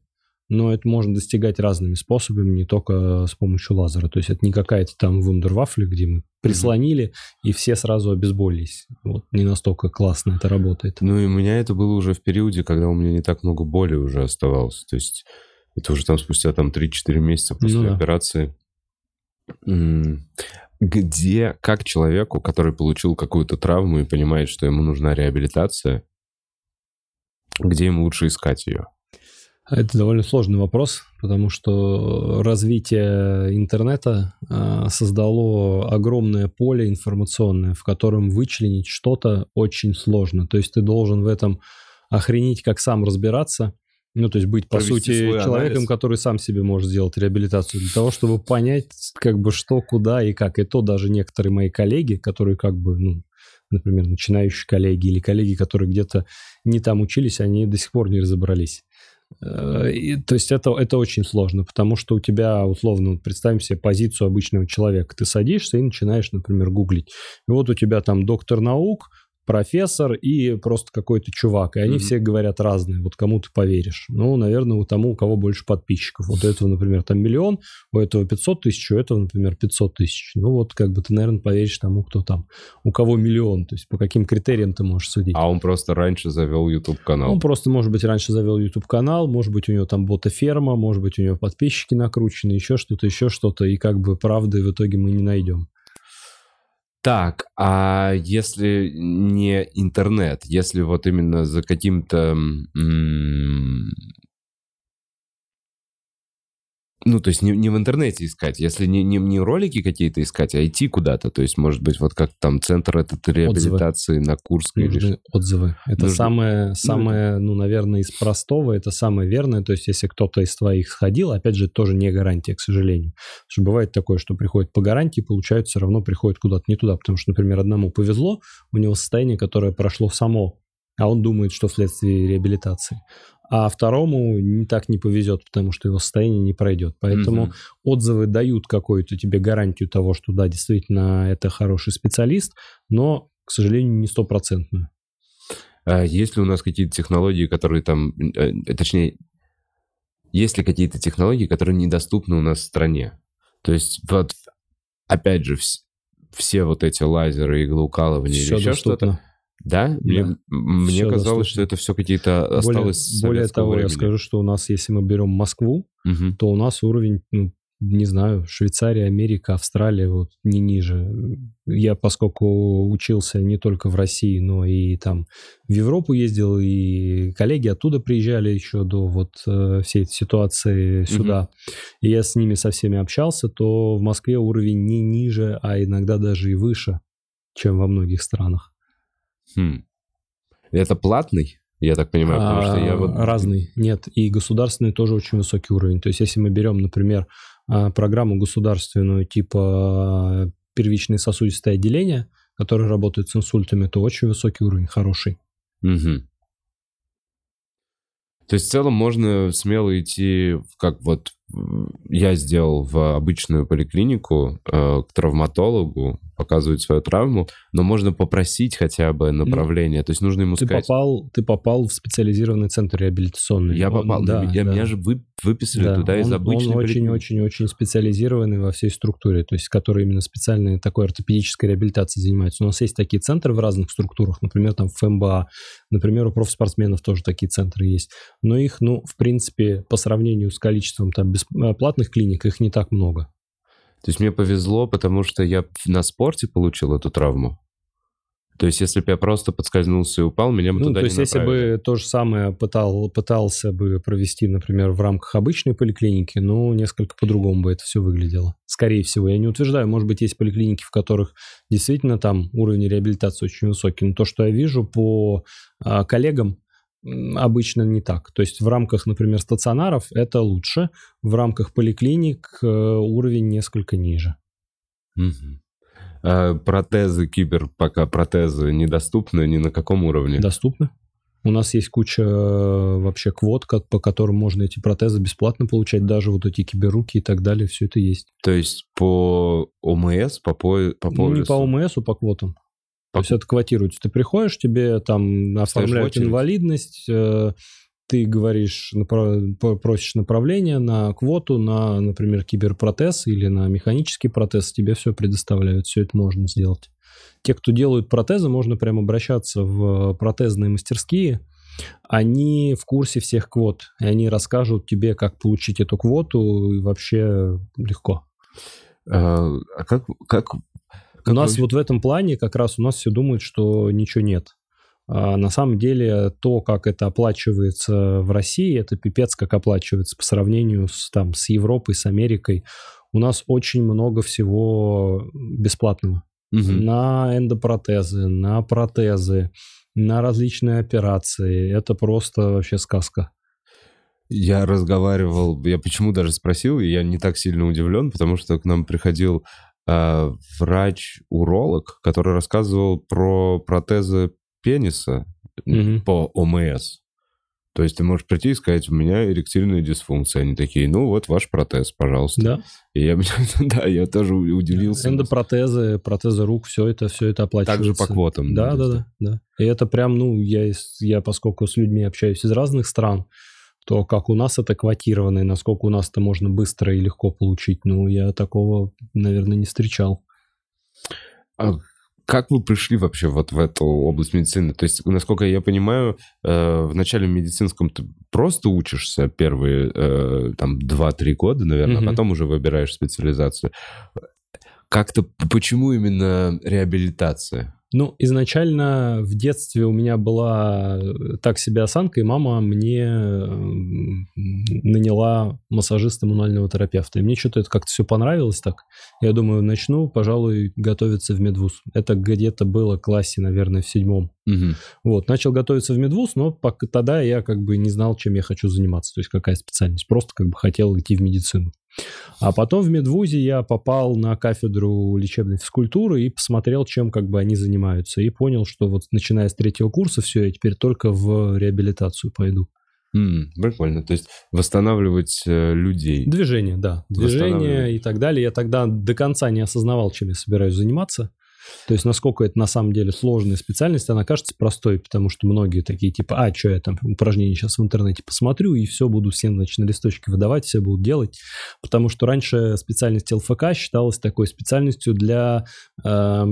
B: но это можно достигать разными способами, не только с помощью лазера. То есть это не какая-то там вундервафля, где мы прислонили, mm-hmm. и все сразу обезболились. Вот не настолько классно это работает.
A: Ну и у меня это было уже в периоде, когда у меня не так много боли уже оставалось. То есть это уже там спустя там 3-4 месяца после ну, да. операции. Где, как человеку, который получил какую-то травму и понимает, что ему нужна реабилитация, где ему лучше искать ее?
B: Это довольно сложный вопрос, потому что развитие интернета а, создало огромное поле информационное, в котором вычленить что-то очень сложно. То есть ты должен в этом охренеть, как сам разбираться, ну, то есть быть, по сути, человеком, анализ. который сам себе может сделать реабилитацию, для того, чтобы понять, как бы, что, куда и как. И то даже некоторые мои коллеги, которые, как бы, ну, например, начинающие коллеги или коллеги, которые где-то не там учились, они до сих пор не разобрались. Э, и, то есть это, это очень сложно, потому что у тебя, условно, представим себе позицию обычного человека. Ты садишься и начинаешь, например, гуглить. И вот у тебя там доктор наук, профессор и просто какой-то чувак. И они mm-hmm. все говорят разные. Вот кому ты поверишь? Ну, наверное, у тому, у кого больше подписчиков. Вот у этого, например, там миллион, у этого 500 тысяч, у этого, например, 500 тысяч. Ну, вот как бы ты, наверное, поверишь тому, кто там, у кого миллион. То есть по каким критериям ты можешь судить.
A: А он просто раньше завел YouTube-канал.
B: Он просто, может быть, раньше завел YouTube-канал, может быть, у него там бота-ферма, может быть, у него подписчики накручены, еще что-то, еще что-то. И как бы правды в итоге мы не найдем.
A: Так, а если не интернет, если вот именно за каким-то ну, то есть не, не в интернете искать, если не, не, не ролики какие-то искать, а идти куда-то. То есть, может быть, вот как там центр этот реабилитации отзывы. на Курской.
B: Нужны или... отзывы. Это Нужно... самое, самое ну, ну, наверное, из простого, это самое верное. То есть, если кто-то из твоих сходил, опять же, тоже не гарантия, к сожалению. Потому что бывает такое, что приходит по гарантии, получают, все равно приходит куда-то не туда. Потому что, например, одному повезло, у него состояние, которое прошло само а он думает, что вследствие реабилитации а второму не так не повезет, потому что его состояние не пройдет. Поэтому угу. отзывы дают какую-то тебе гарантию того, что да, действительно, это хороший специалист, но, к сожалению, не стопроцентную.
A: А есть ли у нас какие-то технологии, которые там, э, точнее, есть ли какие-то технологии, которые недоступны у нас в стране? То есть вот, опять же, все вот эти лазеры, иглоукалывания или еще что-то, да? Мне, да. мне казалось, доступно. что это все какие-то осталось
B: Более, более того,
A: времени.
B: я скажу, что у нас, если мы берем Москву, угу. то у нас уровень, ну, не знаю, Швейцария, Америка, Австралия, вот не ниже. Я, поскольку учился не только в России, но и там в Европу ездил, и коллеги оттуда приезжали еще до вот э, всей этой ситуации сюда, угу. и я с ними со всеми общался, то в Москве уровень не ниже, а иногда даже и выше, чем во многих странах.
A: Хм. Это платный? Я так понимаю, потому что я вот...
B: А, разный. Нет, и государственный тоже очень высокий уровень. То есть если мы берем, например, а, программу государственную типа первичное сосудистое отделение, которое работает с инсультами, то очень высокий уровень, хороший.
A: Угу. То есть в целом можно смело идти, как вот я сделал в обычную поликлинику э, к травматологу, показывать свою травму, но можно попросить хотя бы ну, направление. Ну, То есть нужно ему
B: ты
A: сказать...
B: Попал, ты попал в специализированный центр реабилитационный.
A: Я он, попал, да, я, да. меня же вы, выписали да, туда он, из обычной
B: Он очень-очень-очень специализированный во всей структуре, то есть который именно специальной такой ортопедической реабилитацией занимается. У нас есть такие центры в разных структурах, например, там в ФМБА, например, у профспортсменов тоже такие центры есть. Но их, ну, в принципе, по сравнению с количеством там бесплатных клиник, их не так много.
A: То есть мне повезло, потому что я на спорте получил эту травму. То есть, если бы я просто подскользнулся и упал, меня бы ну, туда
B: то есть, если бы то же самое пытал, пытался бы провести, например, в рамках обычной поликлиники, ну, несколько по-другому бы это все выглядело. Скорее всего, я не утверждаю, может быть, есть поликлиники, в которых действительно там уровень реабилитации очень высокий, но то, что я вижу по а, коллегам, обычно не так. То есть в рамках, например, стационаров это лучше, в рамках поликлиник э, уровень несколько ниже.
A: Угу. А протезы, кибер, пока протезы недоступны ни на каком уровне?
B: Доступны. У нас есть куча э, вообще квот, по которым можно эти протезы бесплатно получать, даже вот эти киберруки и так далее, все это есть.
A: То есть по ОМС, по, по, по
B: полису? Ну, не по ОМС, а по квотам. То есть это квотируется. Ты приходишь, тебе там оформляют инвалидность, э, ты говоришь, просишь направление на квоту, на, например, киберпротез или на механический протез, тебе все предоставляют, все это можно сделать. Те, кто делают протезы, можно прямо обращаться в протезные мастерские, они в курсе всех квот, и они расскажут тебе, как получить эту квоту, и вообще легко.
A: А, а как,
B: у нас вот в этом плане как раз у нас все думают, что ничего нет. А на самом деле то, как это оплачивается в России, это пипец как оплачивается по сравнению с, там, с Европой, с Америкой. У нас очень много всего бесплатного. Угу. На эндопротезы, на протезы, на различные операции. Это просто вообще сказка.
A: Я разговаривал, я почему даже спросил, и я не так сильно удивлен, потому что к нам приходил э, врач-уролог, который рассказывал про протезы пениса mm-hmm. по ОМС. То есть ты можешь прийти и сказать, у меня эректильная дисфункция. Они такие, ну вот ваш протез, пожалуйста.
B: Да.
A: И я, да, я тоже удивился.
B: Эндопротезы, протезы рук, все это, все это оплачивается.
A: Также по квотам.
B: Да, да, да, да. И это прям, ну, я, я поскольку с людьми общаюсь из разных стран, то как у нас это квотировано, и насколько у нас это можно быстро и легко получить, ну, я такого, наверное, не встречал.
A: А как вы пришли вообще вот в эту область медицины? То есть, насколько я понимаю, э, в начале медицинском ты просто учишься первые э, там 2-3 года, наверное, mm-hmm. а потом уже выбираешь специализацию. Как-то почему именно реабилитация?
B: Ну, изначально в детстве у меня была э, так себе осанка, и мама мне наняла массажиста мануального терапевта. И мне что-то это как-то все понравилось так. Я думаю, начну, пожалуй, готовиться в медвуз. Это где-то было в классе, наверное, в седьмом. Угу. Вот, начал готовиться в медвуз, но пока, тогда я как бы не знал, чем я хочу заниматься, то есть какая специальность. Просто как бы хотел идти в медицину. А потом в медвузе я попал на кафедру лечебной физкультуры и посмотрел, чем как бы они занимаются. И понял, что вот начиная с третьего курса все, я теперь только в реабилитацию пойду.
A: Mm, прикольно. То есть восстанавливать э, людей.
B: Движение, да. Движение и так далее. Я тогда до конца не осознавал, чем я собираюсь заниматься. То есть, насколько это на самом деле сложная специальность, она кажется простой, потому что многие такие, типа, а, что я там упражнения сейчас в интернете посмотрю, и все буду всем, значит, на листочке выдавать, все будут делать. Потому что раньше специальность ЛФК считалась такой специальностью для... Э,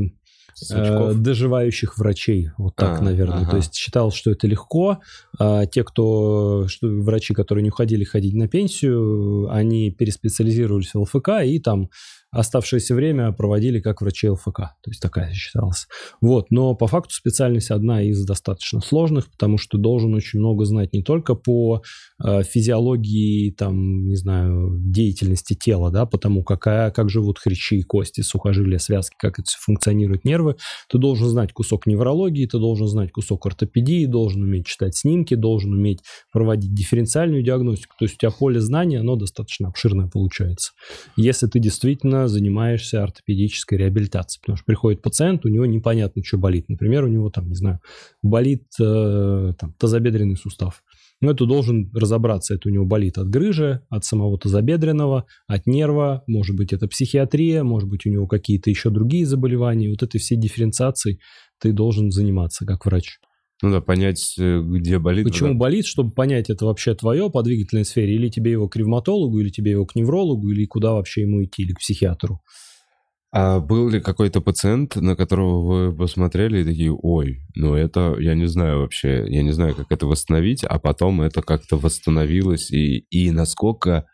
B: э, доживающих врачей, вот так, а, наверное. Ага. То есть считал, что это легко. А те, кто, что, врачи, которые не уходили ходить на пенсию, они переспециализировались в ЛФК и там оставшееся время проводили как врачи ЛФК. То есть такая считалась. Вот. Но по факту специальность одна из достаточно сложных, потому что должен очень много знать не только по э, физиологии, там, не знаю, деятельности тела, да, потому какая, как живут хрящи, кости, сухожилия, связки, как это функционируют нервы. Ты должен знать кусок неврологии, ты должен знать кусок ортопедии, должен уметь читать снимки, должен уметь проводить дифференциальную диагностику. То есть у тебя поле знаний, оно достаточно обширное получается. Если ты действительно занимаешься ортопедической реабилитацией. Потому что приходит пациент, у него непонятно, что болит. Например, у него там, не знаю, болит э, там, тазобедренный сустав. Но это должен разобраться, это у него болит от грыжи, от самого тазобедренного, от нерва, может быть, это психиатрия, может быть, у него какие-то еще другие заболевания. Вот этой всей дифференциацией ты должен заниматься как врач.
A: Ну да, понять, э, где болит.
B: Почему
A: да.
B: болит, чтобы понять, это вообще твое по двигательной сфере, или тебе его к ревматологу, или тебе его к неврологу, или куда вообще ему идти, или к психиатру.
A: А был ли какой-то пациент, на которого вы посмотрели и такие, ой, ну это, я не знаю вообще, я не знаю, как это восстановить, а потом это как-то восстановилось, и, и насколько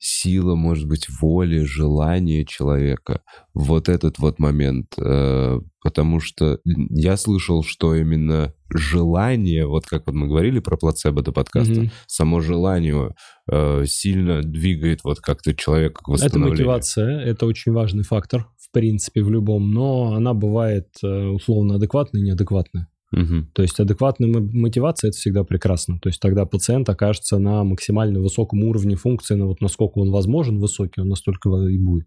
A: сила, может быть, воли, желания человека. Вот этот вот момент. Э, потому что я слышал, что именно желание, вот как вот мы говорили про плацебо до подкаста, mm-hmm. само желание э, сильно двигает вот как-то человека к восстановлению.
B: Это мотивация, это очень важный фактор, в принципе, в любом, но она бывает э, условно адекватная и неадекватная. Угу. То есть адекватная мотивация это всегда прекрасно. То есть тогда пациент окажется на максимально высоком уровне функции, на вот насколько он возможен высокий, он настолько и будет.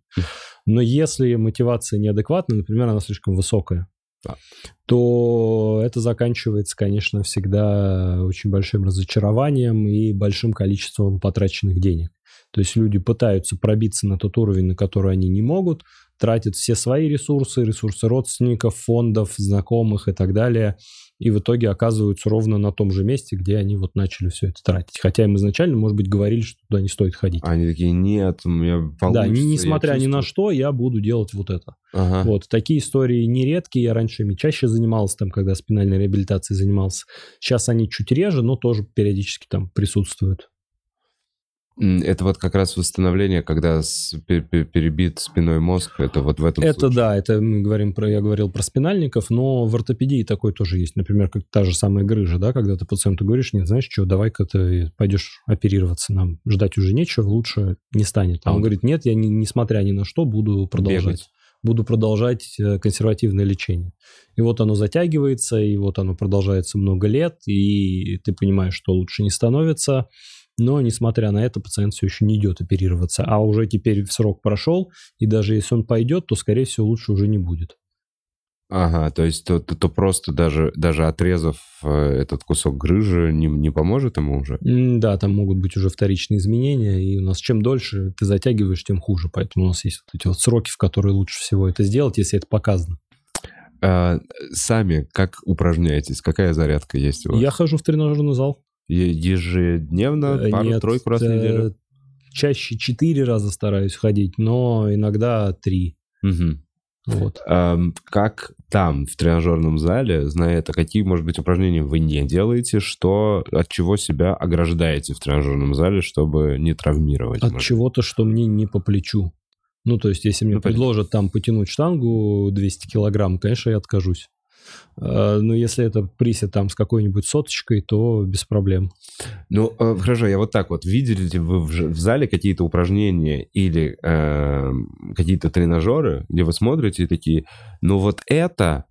B: Но если мотивация неадекватна, например, она слишком высокая, да. то это заканчивается, конечно, всегда очень большим разочарованием и большим количеством потраченных денег. То есть люди пытаются пробиться на тот уровень, на который они не могут, тратят все свои ресурсы, ресурсы родственников, фондов, знакомых и так далее, и в итоге оказываются ровно на том же месте, где они вот начали все это тратить. Хотя им изначально, может быть, говорили, что туда не стоит ходить.
A: Они такие, нет, у меня получится.
B: Да, несмотря ни на что, я буду делать вот это. Ага. Вот, такие истории нередкие, я раньше ими чаще занимался, там, когда спинальной реабилитацией занимался. Сейчас они чуть реже, но тоже периодически там присутствуют.
A: Это вот как раз восстановление, когда перебит спиной мозг, это вот в этом
B: Это
A: случае.
B: да, это мы говорим про, я говорил про спинальников, но в ортопедии такой тоже есть. Например, как та же самая грыжа, да, когда ты пациенту говоришь, нет, знаешь что, давай-ка ты пойдешь оперироваться, нам ждать уже нечего, лучше не станет. А, а он говорит, нет, я не, несмотря ни на что буду продолжать. Бегать. Буду продолжать э, консервативное лечение. И вот оно затягивается, и вот оно продолжается много лет, и ты понимаешь, что лучше не становится но, несмотря на это, пациент все еще не идет оперироваться. А уже теперь срок прошел, и даже если он пойдет, то, скорее всего, лучше уже не будет.
A: Ага, то есть то, то, то просто даже, даже отрезав э, этот кусок грыжи не, не поможет ему уже?
B: Да, там могут быть уже вторичные изменения, и у нас чем дольше ты затягиваешь, тем хуже. Поэтому у нас есть вот эти вот сроки, в которые лучше всего это сделать, если это показано.
A: А, сами как упражняетесь? Какая зарядка есть у вас?
B: Я хожу в тренажерный зал.
A: Ежедневно,
B: Э,
A: пару-тройку раз в
B: э,
A: неделю?
B: Чаще четыре раза стараюсь ходить, но иногда три.
A: Мгм.
B: Вот.
A: Ам, как там, в тренажерном зале, зная это, какие, может быть, упражнения вы не делаете, что, от чего себя ограждаете в тренажерном зале, чтобы не травмировать?
B: От чего-то, что мне не по плечу. Ну, то есть, если мне
A: Ну,
B: предложат там потянуть штангу 200 килограмм, конечно, я откажусь. Э, Но если это присед там с какой-нибудь соточкой, то без проблем.
A: Ну, э, хорошо, я вот так вот. Видели ли вы в, зале какие-то упражнения или э, какие-то тренажеры, где вы смотрите и такие, ну вот это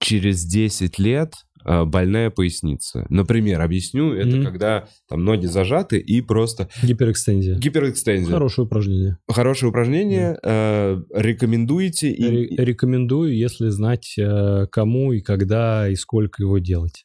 A: через 10 лет больная поясница. Например, объясню, это
B: Мгм.
A: когда там ноги зажаты и просто
B: Гиперэкстензия.
A: гиперэкстензия.
B: Хорошее упражнение.
A: Хорошее упражнение. э, рекомендуете? И,
B: Ре- Рекомендую, если знать, э, кому и когда и сколько его делать.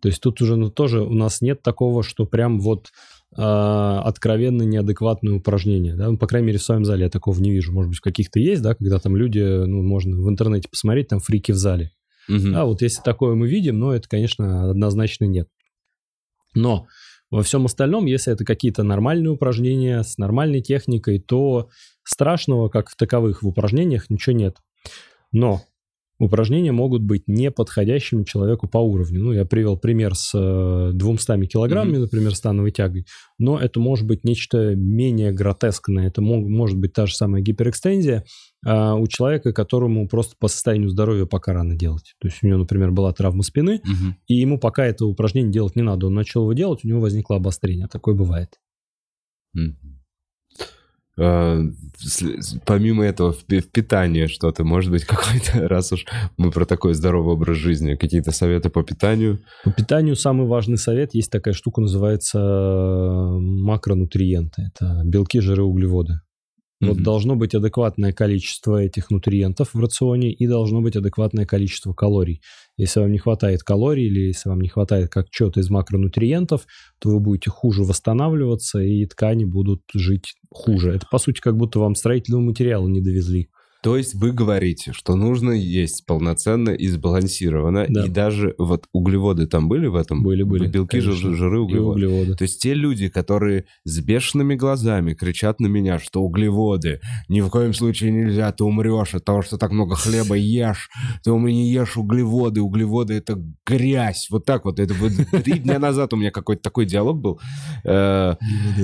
B: То есть тут уже ну, тоже у нас нет такого, что прям вот э, откровенно неадекватное упражнение. Да? Ну, по крайней мере, в своем зале я такого не вижу. Может быть, в каких-то есть, да, когда там люди, ну, можно в интернете посмотреть, там фрики в зале.
A: Мгм.
B: А вот если такое мы видим, но это, конечно, однозначно нет. Но во всем остальном, если это какие-то нормальные упражнения с нормальной техникой, то страшного, как в таковых в упражнениях, ничего нет. Но упражнения могут быть не подходящими человеку по уровню. Ну, я привел пример с э, 200 килограммами, например, становой тягой, но это может быть нечто менее гротескное. Это мог- может быть та же самая гиперэкстензия а, у человека, которому просто по состоянию здоровья пока рано делать. То есть у него, например, была травма спины,
A: Мгм.
B: и ему пока это упражнение делать не надо. Он начал его делать, у него возникло обострение. Такое бывает.
A: Мгм. Э, Помимо этого, в питании что-то, может быть, какой-то, раз уж мы про такой здоровый образ жизни, какие-то советы по питанию?
B: По питанию самый важный совет. Есть такая штука, называется э, макронутриенты. Это белки, жиры, углеводы. Вот
A: Мгм.
B: должно быть адекватное количество этих нутриентов в рационе и должно быть адекватное количество калорий. Если вам не хватает калорий или если вам не хватает как чего-то из макронутриентов, то вы будете хуже восстанавливаться и ткани будут жить хуже. Это, по сути, как будто вам строительного материала не довезли.
A: То есть вы говорите, что нужно есть полноценно и сбалансированно,
B: Да.
A: и даже вот углеводы там были в этом?
B: Были, были,
A: Белки,
B: конечно.
A: жиры,
B: И
A: углеводы.
B: углеводы.
A: То есть те люди, которые с бешеными глазами кричат на меня, что углеводы ни в коем случае нельзя, ты умрешь от того, что так много хлеба ешь, ты у меня не ешь углеводы, углеводы это грязь. Вот так вот. Это три дня назад у меня какой-то такой диалог был. Э,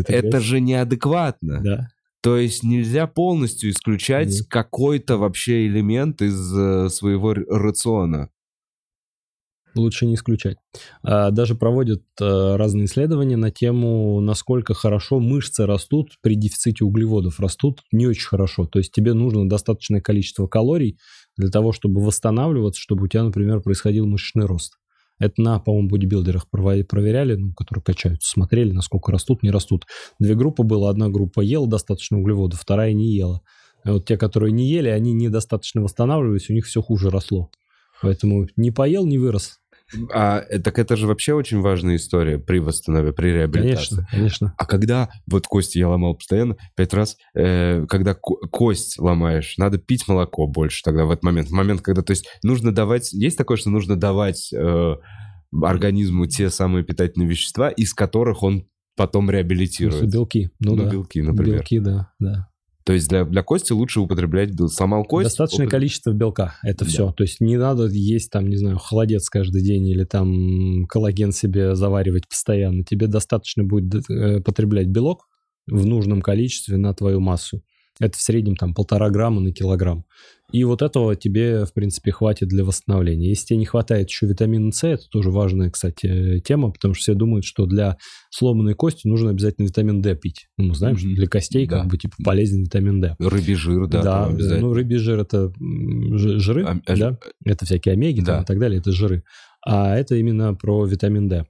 A: Это же неадекватно.
B: Да.
A: То есть нельзя полностью исключать
B: Нет.
A: какой-то вообще элемент из э, своего рациона.
B: Лучше не исключать. А, Даже проводят э, разные исследования на тему, насколько хорошо мышцы растут при дефиците углеводов. Растут не очень хорошо. То есть тебе нужно достаточное количество калорий для того, чтобы восстанавливаться, чтобы у тебя, например, происходил мышечный рост. Это на, по-моему, бодибилдерах проверяли, ну, которые качаются, смотрели, насколько растут, не растут. Две группы было. Одна группа ела достаточно углеводов, вторая не ела. А вот те, которые не ели, они недостаточно восстанавливались, у них все хуже росло. Поэтому не поел, не вырос.
A: А э, так это же вообще очень важная история при восстановлении, при реабилитации.
B: Конечно, конечно.
A: А когда, вот кости я ломал постоянно, пять раз, э, когда ко- кость ломаешь, надо пить молоко больше тогда в этот момент. В момент, когда, то есть нужно давать, есть такое, что нужно давать э, организму те самые питательные вещества, из которых он потом
B: Если
A: реабилитируется.
B: белки. Ну, да.
A: белки, например.
B: Белки, да, да.
A: То есть для, для кости лучше употреблять, сломал кость.
B: Достаточное
A: упот-
B: количество белка. Это
A: Да.
B: все. То есть не надо есть там, не знаю, холодец каждый день или там коллаген себе заваривать постоянно. Тебе достаточно будет э, потреблять белок в нужном количестве на твою массу. Это в среднем там полтора грамма на килограмм. И вот этого тебе, в принципе, хватит для восстановления. Если тебе не хватает еще витамина С, это тоже важная, кстати, тема, потому что все думают, что для сломанной кости нужно обязательно витамин D пить. Ну, мы знаем, что
A: Мгм.
B: для костей
A: Да.
B: как бы типа полезен витамин D.
A: Рыбий жир, да.
B: Да,
A: там
B: ну рыбий жир это жиры,
A: А- а
B: да, это всякие омеги там
A: Да.
B: и так далее, это жиры. А это именно про витамин D.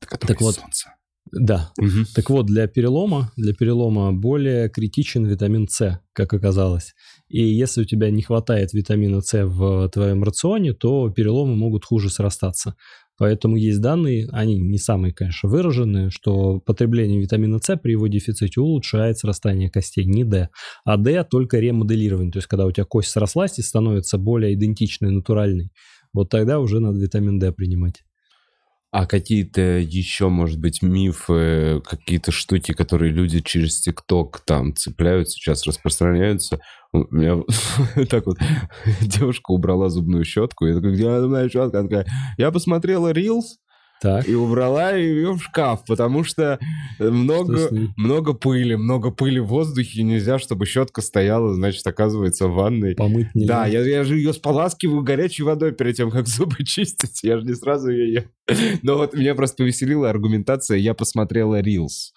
A: Который
B: так
A: из
B: вот,
A: солнца.
B: Да.
A: Мгм.
B: Так вот, для перелома, для перелома более критичен витамин С, как оказалось. И если у тебя не хватает витамина С в твоем рационе, то переломы могут хуже срастаться. Поэтому есть данные, они не самые, конечно, выраженные, что потребление витамина С при его дефиците улучшает срастание костей, не D. А D только ремоделирование, то есть когда у тебя кость срослась и становится более идентичной, натуральной, вот тогда уже надо витамин D принимать.
A: А какие-то еще, может быть, мифы, какие-то штуки, которые люди через ТикТок там цепляют, сейчас распространяются. У меня так вот девушка убрала зубную щетку, я такой, где зубная щетка? Она такая, я посмотрела Reels
B: Так,
A: и убрала ее в шкаф, потому что много, много пыли, много пыли в воздухе, нельзя, чтобы щетка стояла, значит, оказывается, в ванной.
B: Помыть нельзя.
A: Да, я, я же ее споласкиваю горячей водой перед тем, как зубы чистить. Я же не сразу ее ем. Но вот меня просто повеселила аргументация. Я посмотрела Reels.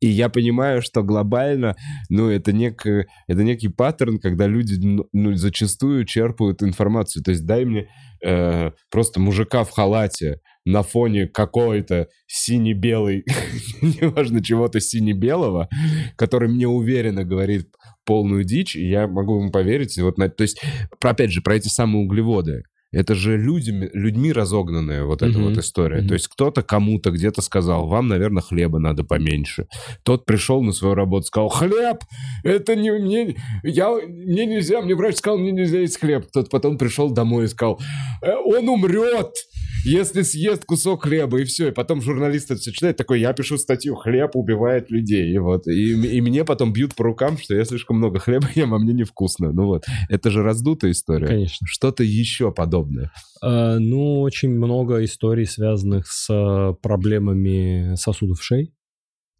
A: И я понимаю, что глобально, ну, это, нек, это некий паттерн, когда люди ну, ну, зачастую черпают информацию. То есть дай мне э, просто мужика в халате на фоне какой-то сине-белый, неважно чего-то сине-белого, который мне уверенно говорит полную дичь, и я могу ему поверить. Вот на, то есть, опять же, про эти самые углеводы. Это же людьми, людьми разогнанная вот эта
B: Мгм.
A: вот история.
B: Мгм.
A: То есть кто-то кому-то где-то сказал, вам, наверное, хлеба надо поменьше. Тот пришел на свою работу, сказал, хлеб, это не мне, я, мне нельзя, мне врач сказал, мне нельзя есть хлеб. Тот потом пришел домой и сказал, «Э, он умрет, если съест кусок хлеба, и все. И потом журналист это все читает, такой, я пишу статью, хлеб убивает людей. И вот. И, и мне потом бьют по рукам, что я слишком много хлеба ем, а мне невкусно. Ну вот. Это же раздутая история.
B: Конечно.
A: Что-то еще подобное.
B: А, Ну, очень много историй, связанных с а, проблемами сосудов шеи.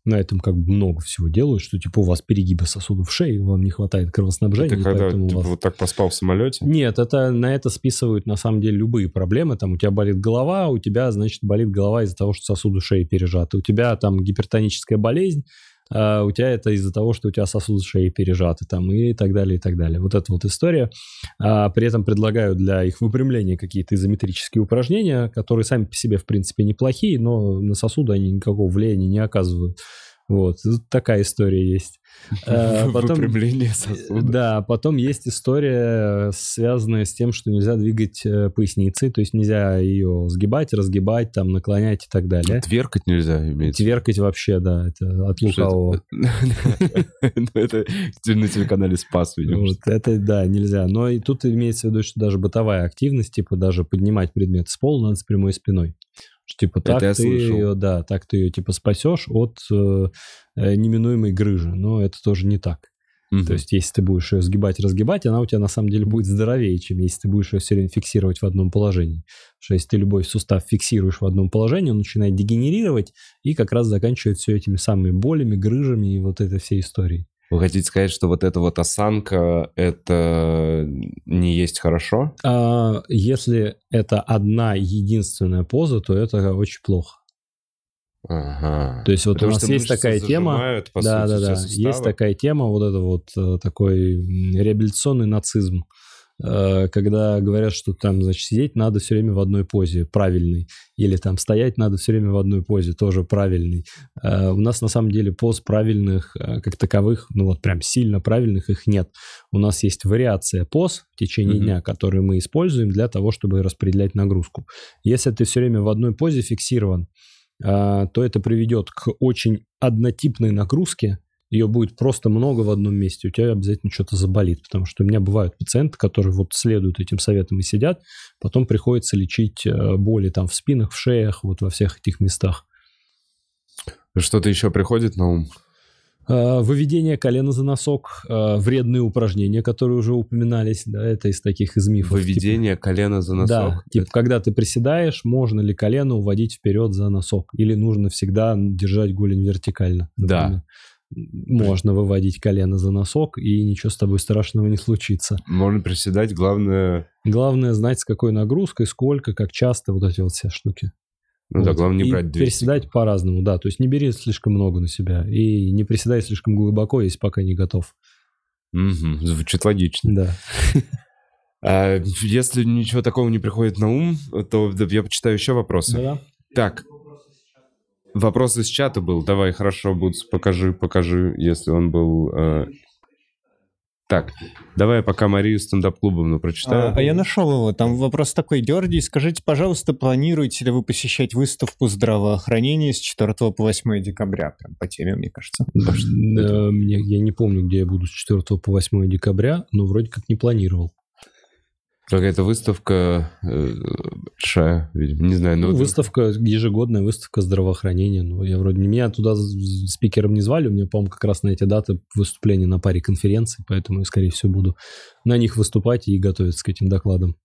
B: На этом как бы много всего делают, что типа у вас перегибы сосудов шеи, вам не хватает кровоснабжения, и
A: когда
B: поэтому у
A: типа,
B: вас...
A: вот так поспал в самолете?
B: Нет, это на это списывают на самом деле любые проблемы. Там у тебя болит голова, у тебя, значит, болит голова из-за того, что сосуды шеи пережаты. У тебя там гипертоническая болезнь, а у тебя это из-за того, что у тебя сосуды шеи пережаты там и так далее, и так далее. Вот эта вот история. А при этом предлагаю для их выпрямления какие-то изометрические упражнения, которые сами по себе, в принципе, неплохие, но на сосуды они никакого влияния не оказывают. Вот, тут такая история есть. А, потом-
A: Выпрямление сосуда.
B: Да, потом есть история, связанная с тем, что нельзя двигать э, поясницей, то есть нельзя ее сгибать, разгибать, там, наклонять и так далее.
A: Тверкать нельзя, виду.
B: Тверкать вообще, да, это от лукавого.
A: Ну, Это на телеканале Спас, видимо.
B: Это, да, нельзя. Но и тут имеется в виду, что даже бытовая активность, типа даже поднимать предмет с пола надо с прямой спиной. Что, типа,
A: Это
B: так
A: я
B: ты ее, да, так ты ее, типа, спасешь от э, неминуемой грыжи. Но это тоже не так.
A: Мгм.
B: То есть, если ты будешь ее сгибать, разгибать, она у тебя на самом деле будет здоровее, чем если ты будешь ее все время фиксировать в одном положении. Потому что если ты любой сустав фиксируешь в одном положении, он начинает дегенерировать и как раз заканчивает все этими самыми болями, грыжами и вот этой всей историей.
A: Вы хотите сказать, что вот эта вот осанка, это не есть хорошо?
B: А если это одна единственная поза, то это очень плохо.
A: Ага.
B: То есть вот
A: Потому
B: у нас есть такая тема,
A: зажимают,
B: да,
A: сути,
B: да, да. Есть такая тема, вот это вот э, такой реабилитационный нацизм, когда говорят, что там, значит, сидеть надо все время в одной позе, правильной, или там стоять надо все время в одной позе, тоже правильной. Э, У нас на самом деле поз правильных, э, как таковых, ну вот прям сильно правильных их нет. У нас есть вариация поз в течение
A: Мгм.
B: дня, которые мы используем для того, чтобы распределять нагрузку. Если ты все время в одной позе фиксирован, то это приведет к очень однотипной нагрузке. Ее будет просто много в одном месте. У тебя обязательно что-то заболит. Потому что у меня бывают пациенты, которые вот следуют этим советам и сидят. Потом приходится лечить э, боли там в спинах, в шеях, вот во всех этих местах.
A: Что-то еще приходит на ум?
B: А, Выведение колена за носок, а, вредные упражнения, которые уже упоминались, да, это из таких из мифов. типа-
A: Выведение колена за носок?
B: Да, типа,
A: Это-
B: когда ты приседаешь, можно ли колено уводить вперед за носок? Или нужно всегда держать голень вертикально?
A: Да.
B: Можно выводить колено за носок, и ничего с тобой страшного не случится.
A: Можно приседать, главное...
B: Главное знать, с какой нагрузкой, сколько, как часто, вот эти вот все штуки.
A: Ну да,
B: Вот.
A: главное не
B: И
A: брать 200.
B: приседать по-разному, да. То есть не бери слишком много на себя. И не приседай слишком глубоко, если пока не готов.
A: Мгм, Звучит логично.
B: Да.
A: А если ничего такого не приходит на ум, то да, я почитаю еще вопросы.
B: Да.
A: Так. Вопрос из чата был. Давай, хорошо, Бутс, покажи, покажи, если он был... э, Так, давай пока Марию стендап-клубовну прочитаю.
C: А, а я нашел его. Там вопрос такой. Георгий, скажите, пожалуйста, планируете ли вы посещать выставку здравоохранения с 4 по 8 декабря? Прям по теме, мне кажется.
B: Э, мне- Я не помню, где я буду с 4 по 8 декабря, но вроде как не планировал.
A: Какая-то выставка э, большая, видимо, не знаю.
B: Ну, выставка, ежегодная выставка здравоохранения. Ну, я вроде не меня туда спикером не звали, у меня, по-моему, как раз на эти даты выступления на паре конференций, поэтому я, скорее всего, буду на них выступать и готовиться к этим докладам.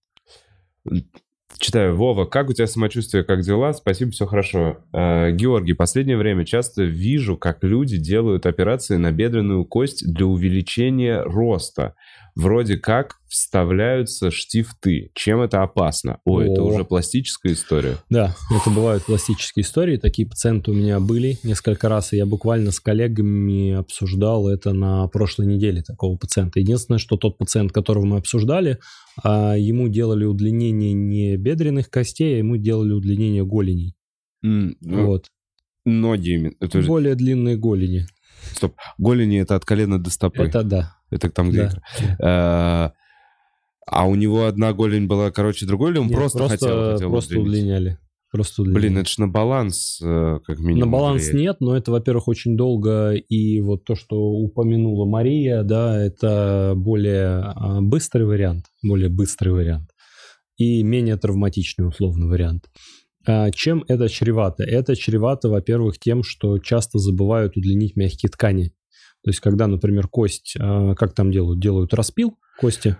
A: Читаю. Вова, как у тебя самочувствие, как дела? Спасибо, все хорошо. Э, Георгий, последнее время часто вижу, как люди делают операции на бедренную кость для увеличения роста. Вроде как вставляются штифты. Чем это опасно? Ой, это
B: О.
A: уже пластическая история.
B: Да, это бывают пластические истории. Такие пациенты у меня были несколько раз, и я буквально с коллегами обсуждал это на прошлой неделе такого пациента. Единственное, что тот пациент, которого мы обсуждали, а, ему делали удлинение не бедренных костей, а ему делали удлинение голеней.
A: М, ну,
B: Вот.
A: Ноги. именно. Это же-
B: Более длинные голени.
A: Стоп. Голени это от колена до стопы. Это,
B: Это да.
A: там, где...
B: да.
A: Э, А у него одна голень была короче другой, или он
B: Нет,
A: просто, хотел, хотел
B: просто
A: удлинить?
B: удлиняли. Просто удлиняли.
A: Блин, это ж на баланс, э, как минимум.
B: На баланс
A: влияет.
B: нет, но это, во-первых, очень долго, и вот то, что упомянула Мария, да, это более а, быстрый вариант, более быстрый вариант и менее травматичный условно вариант. А Чем это чревато? Это чревато, во-первых, тем, что часто забывают удлинить мягкие ткани. То есть, когда, например, кость, а, как там делают? Делают распил кости.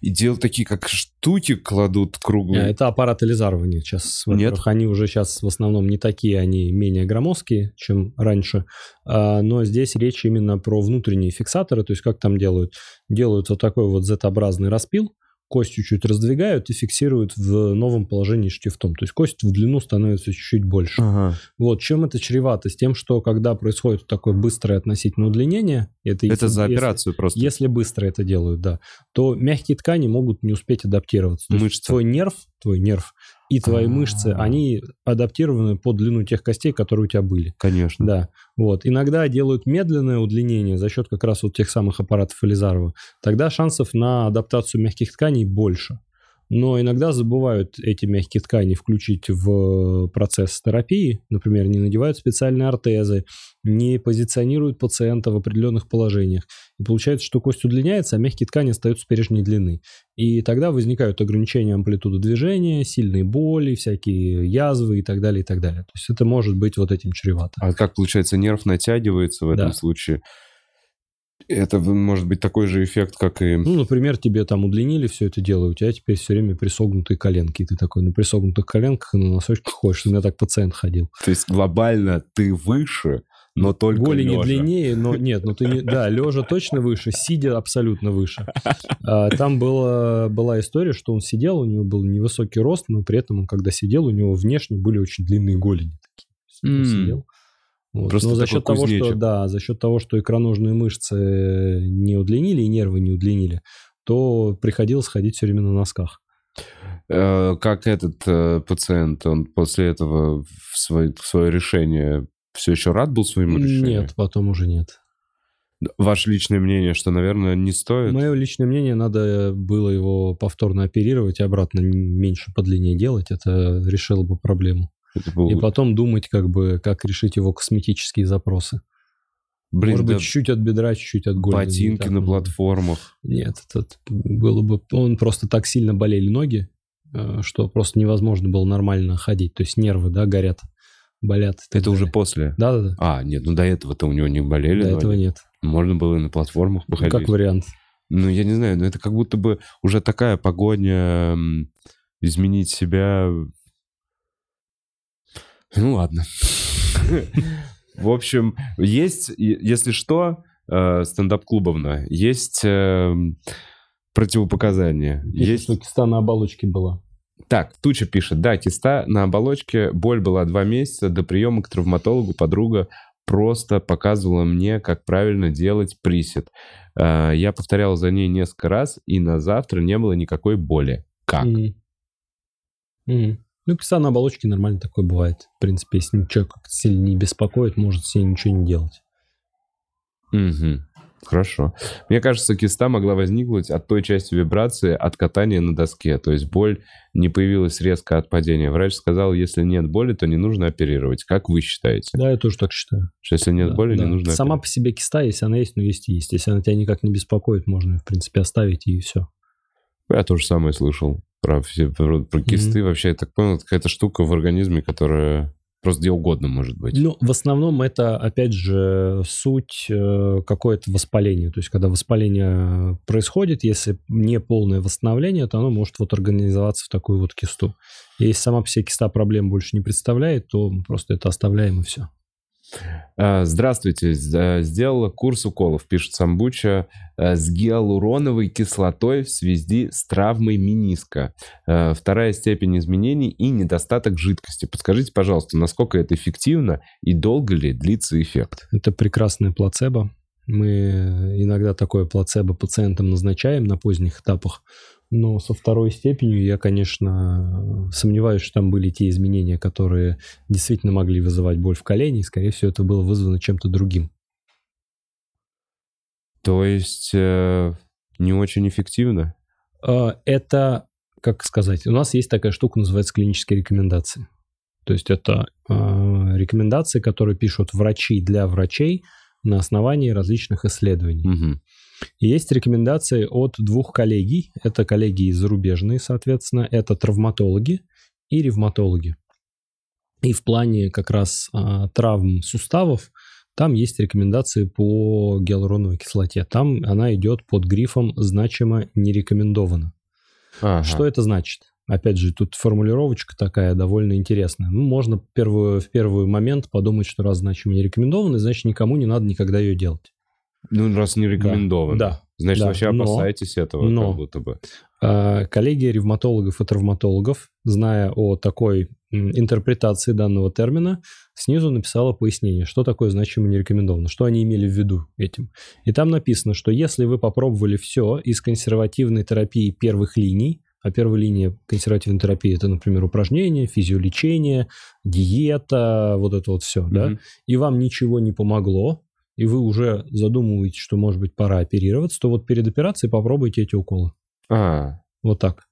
A: И делают такие, как штуки кладут круглые.
B: А, Это аппараты лизарвания сейчас. Во-первых, они уже сейчас в основном не такие, они менее громоздкие, чем раньше. Но здесь речь именно про внутренние фиксаторы. То есть как там делают? Делают вот такой вот Z-образный распил, кость чуть-чуть раздвигают и фиксируют в новом положении штифтом. То есть кость в длину становится чуть-чуть больше.
A: Ага.
B: Вот, чем это чревато? С тем, что когда происходит такое быстрое относительно удлинение, это,
A: Это
B: если-
A: за
B: если-
A: операцию просто.
B: если быстро это делают, да, то мягкие ткани могут не успеть адаптироваться. То есть
A: Мышцы.
B: твой нерв, твой нерв и твои
A: А.
B: мышцы, они адаптированы под длину тех костей, которые у тебя были.
A: Конечно.
B: Да, вот. Иногда делают медленное удлинение за счет как раз вот тех самых аппаратов Элизарова. Тогда шансов на адаптацию мягких тканей больше. Но иногда забывают эти мягкие ткани включить в процесс терапии. Например, не надевают специальные ортезы, не позиционируют пациента в определенных положениях. И получается, что кость удлиняется, а мягкие ткани остаются прежней длины. И тогда возникают ограничения амплитуды движения, сильные боли, всякие язвы и так далее, и так далее. То есть это может быть вот этим чревато.
A: А как получается, нерв натягивается в этом
B: Да.
A: случае? Это может быть такой же эффект, как и...
B: Ну, например, тебе там удлинили все это дело, у тебя теперь все время присогнутые коленки. И ты такой на присогнутых коленках и на носочках ходишь. У меня так пациент ходил.
A: То есть глобально ты выше, но только
B: Голени
A: лежа.
B: длиннее, но нет, ну ты не... Да, лежа точно выше, сидя абсолютно выше. А, Там была, была история, что он сидел, у него был невысокий рост, но при этом он, когда сидел, у него внешне были очень длинные голени. такие.
A: М.
B: сидел. Вот.
A: Просто
B: Но за счет того, что да, за счет того, что икроножные мышцы не удлинили и нервы не удлинили, то приходилось ходить все время на носках.
A: Э, Как этот э, пациент, он после этого в свое, в свое решение все еще рад был своему решению?
B: Нет, потом уже нет.
A: Ваше личное мнение, что, наверное, не стоит?
B: Мое личное мнение, надо было его повторно оперировать и обратно меньше по длине делать. Это решило бы проблему.
A: Был-
B: И потом думать, как бы, как решить его косметические запросы.
A: Блин,
B: Может
A: да
B: быть, чуть-чуть от бедра, чуть-чуть от голени.
A: Ботинки на платформах.
B: Нет, это было бы... Он просто так сильно болели ноги, э, что просто невозможно было нормально ходить. То есть нервы, да, горят, болят.
A: Это уже
B: далее.
A: после?
B: Да-да-да.
A: А, нет, ну до этого-то у него не болели
B: До
A: ноги.
B: этого нет.
A: Можно было и на платформах
B: Ну,
A: походить.
B: Как вариант.
A: Ну, я не знаю, но это как будто бы уже такая погоня изменить себя. Ну, ладно. В общем, есть, если что, э, стендап-клубовна, есть э, противопоказания.
B: Есть,
A: Есть...
B: что киста на оболочке была.
A: Так, Туча пишет, да, киста на оболочке, боль была два месяца, до приема к травматологу подруга просто показывала мне, как правильно делать присед. Э, Я повторял за ней несколько раз, и на завтра не было никакой боли. Как?
B: Мгм. Мгм. Ну, киста на оболочке нормально такое бывает. В принципе, если человек сильно не беспокоит, может с ней ничего не делать.
A: Угу. Хорошо. Мне кажется, киста могла возникнуть от той части вибрации от катания на доске. То есть боль не появилась резко от падения. Врач сказал, если нет боли, то не нужно оперировать. Как вы считаете?
B: Да, я тоже так считаю.
A: Что если нет
B: Да,
A: боли,
B: да.
A: не нужно
B: Сама
A: оперировать?
B: по себе киста, если она есть, ну есть и есть. Если она тебя никак не беспокоит, можно в принципе, оставить и все.
A: Я тоже самое слышал про, все, про, про кисты. Вообще, я так понял, это какая-то штука в организме, которая просто где угодно может быть.
B: Ну, в основном это, опять же, суть э, какое-то воспаление. То есть, когда воспаление происходит, если не полное восстановление, то оно может вот организоваться в такую вот кисту. И Если сама по себе киста проблем больше не представляет, то мы просто это оставляем и все.
A: А, Здравствуйте. Э, Сделала курс уколов, пишет Самбуча, э, с гиалуроновой кислотой в связи с травмой миниска. Э, Вторая степень изменений и недостаток жидкости. Подскажите, пожалуйста, насколько это эффективно и долго ли длится эффект?
B: Это прекрасное плацебо. Мы иногда такое плацебо пациентам назначаем на поздних этапах, но со второй степенью я, конечно, сомневаюсь, что там были те изменения, которые действительно могли вызывать боль в колене, и, скорее всего, это было вызвано чем-то другим.
A: То есть э, не очень эффективно?
B: А, Это, как сказать, у нас есть такая штука, называется клинические рекомендации. То есть это а, рекомендации, которые пишут врачи для врачей на основании различных исследований.
A: Мгм.
B: Есть рекомендации от двух коллегий. Это коллеги зарубежные, соответственно. Это травматологи и ревматологи. И в плане как раз а, травм суставов там есть рекомендации по гиалуроновой кислоте. Там она идет под грифом «значимо не рекомендовано».
A: Ага.
B: Что это значит? Опять же, тут формулировочка такая довольно интересная. Ну, можно в в первый момент подумать, что раз значимо не рекомендовано, значит, никому не надо никогда ее делать.
A: Ну, раз не рекомендовано.
B: Да.
A: Значит,
B: Да,
A: вообще
B: но-
A: опасаетесь этого,
B: но-
A: как будто бы.
B: А, Коллегия ревматологов и травматологов, зная о такой интерпретации данного термина, снизу написала пояснение, что такое значимо не рекомендовано, что они имели в виду этим. И там написано, что если вы попробовали все из консервативной терапии первых линий, а первая линия консервативной терапии это, например, упражнения, физиолечение, диета, вот это вот все, да,
A: Мгм.
B: и вам ничего не помогло, и вы уже задумываетесь, что, может быть, пора оперироваться, то вот перед операцией попробуйте эти уколы.
A: А,
B: Вот так.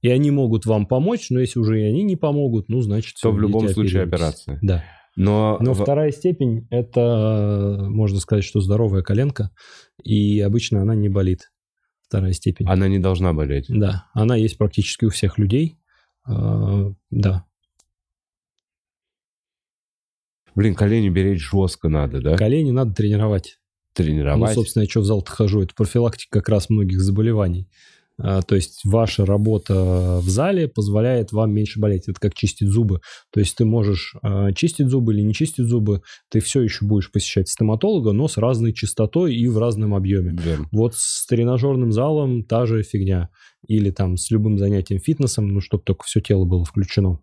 B: И они могут вам помочь, но если уже и они не помогут, ну, значит...
A: то в любом случае операция.
B: Да.
A: Но,
B: Но
A: в-
B: вторая степень – это, можно сказать, что здоровая коленка, и обычно она не болит. Вторая степень.
A: она не должна болеть.
B: Да, она есть практически у всех людей. А, Да.
A: Блин, колени беречь жестко надо, да?
B: Колени надо тренировать. Ну,
A: Тренировать.
B: собственно, я что в зал-то хожу, это профилактика как раз многих заболеваний. А, то есть ваша работа в зале позволяет вам меньше болеть. Это как чистить зубы. То есть ты можешь а, чистить зубы или не чистить зубы, ты все еще будешь посещать стоматолога, но с разной частотой и в разном объеме.
A: Верно.
B: Вот с тренажерным залом та же фигня. Или там с любым занятием фитнесом, ну, чтобы только все тело было включено.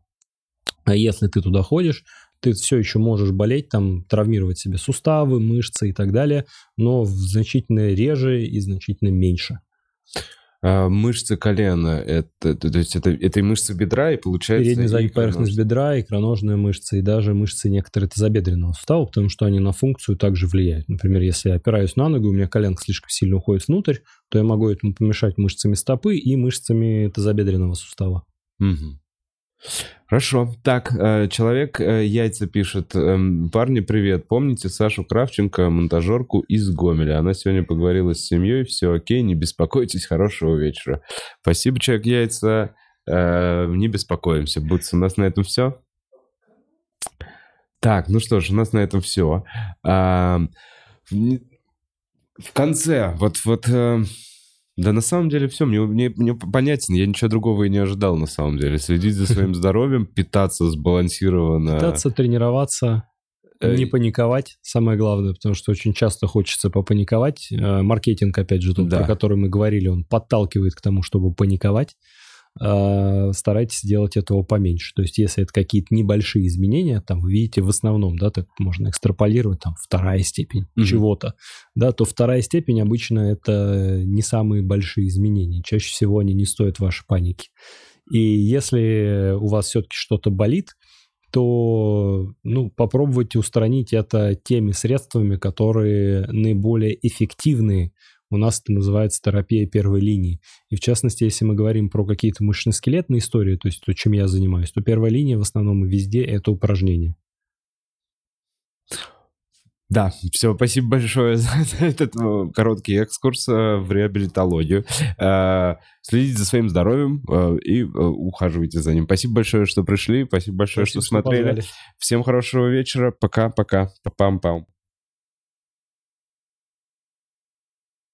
B: А если ты туда ходишь, ты все еще можешь болеть, там, травмировать себе суставы, мышцы и так далее, но в значительно реже и значительно меньше.
A: А, мышцы колена, это, то есть это, это и мышцы бедра, и получается...
B: Передняя задняя поверхность бедра, икроножная мышца и даже мышцы некоторые тазобедренного сустава, потому что они на функцию также влияют. Например, если я опираюсь на ногу, у меня коленка слишком сильно уходит внутрь, то я могу этому помешать мышцами стопы и мышцами тазобедренного сустава.
A: Мгм. Хорошо. Так, э, человек э, яйца пишет. эм, Парни, привет. Помните Сашу Кравченко, монтажерку из Гомеля? Она сегодня поговорила с семьей. Все окей, не беспокойтесь. Хорошего вечера. Спасибо, человек яйца. Э, Не беспокоимся. Бутс, у нас на этом все. Так, ну что ж, у нас на этом все. В конце, вот, вот, да на самом деле все, мне, мне, мне понятен, я ничего другого и не ожидал на самом деле. Следить за своим здоровьем, питаться сбалансированно.
B: Пытаться тренироваться,
A: Э,
B: не паниковать, самое главное, потому что очень часто хочется попаниковать. Э, Маркетинг, опять же, тот,
A: Да.
B: про который мы говорили, он подталкивает к тому, чтобы паниковать. Э, Старайтесь делать этого поменьше. То есть, если это какие-то небольшие изменения, там вы видите в основном, да, так можно экстраполировать, там вторая степень
A: Мгм.
B: чего-то, да, то вторая степень обычно это не самые большие изменения. Чаще всего они не стоят вашей паники. И если у вас все-таки что-то болит, то ну, попробуйте устранить это теми средствами, которые наиболее эффективны. У нас это называется терапия первой линии. И в частности, если мы говорим про какие-то мышечно-скелетные истории, то есть то, чем я занимаюсь, то первая линия в основном и везде это упражнения.
A: Да, все, спасибо большое за этот э, короткий экскурс э, в реабилитологию. Э, следите за своим здоровьем и ухаживайте за ним. Спасибо большое, что пришли, спасибо большое, спасибо, что смотрели. Что Всем хорошего вечера, пока-пока, пам-пам.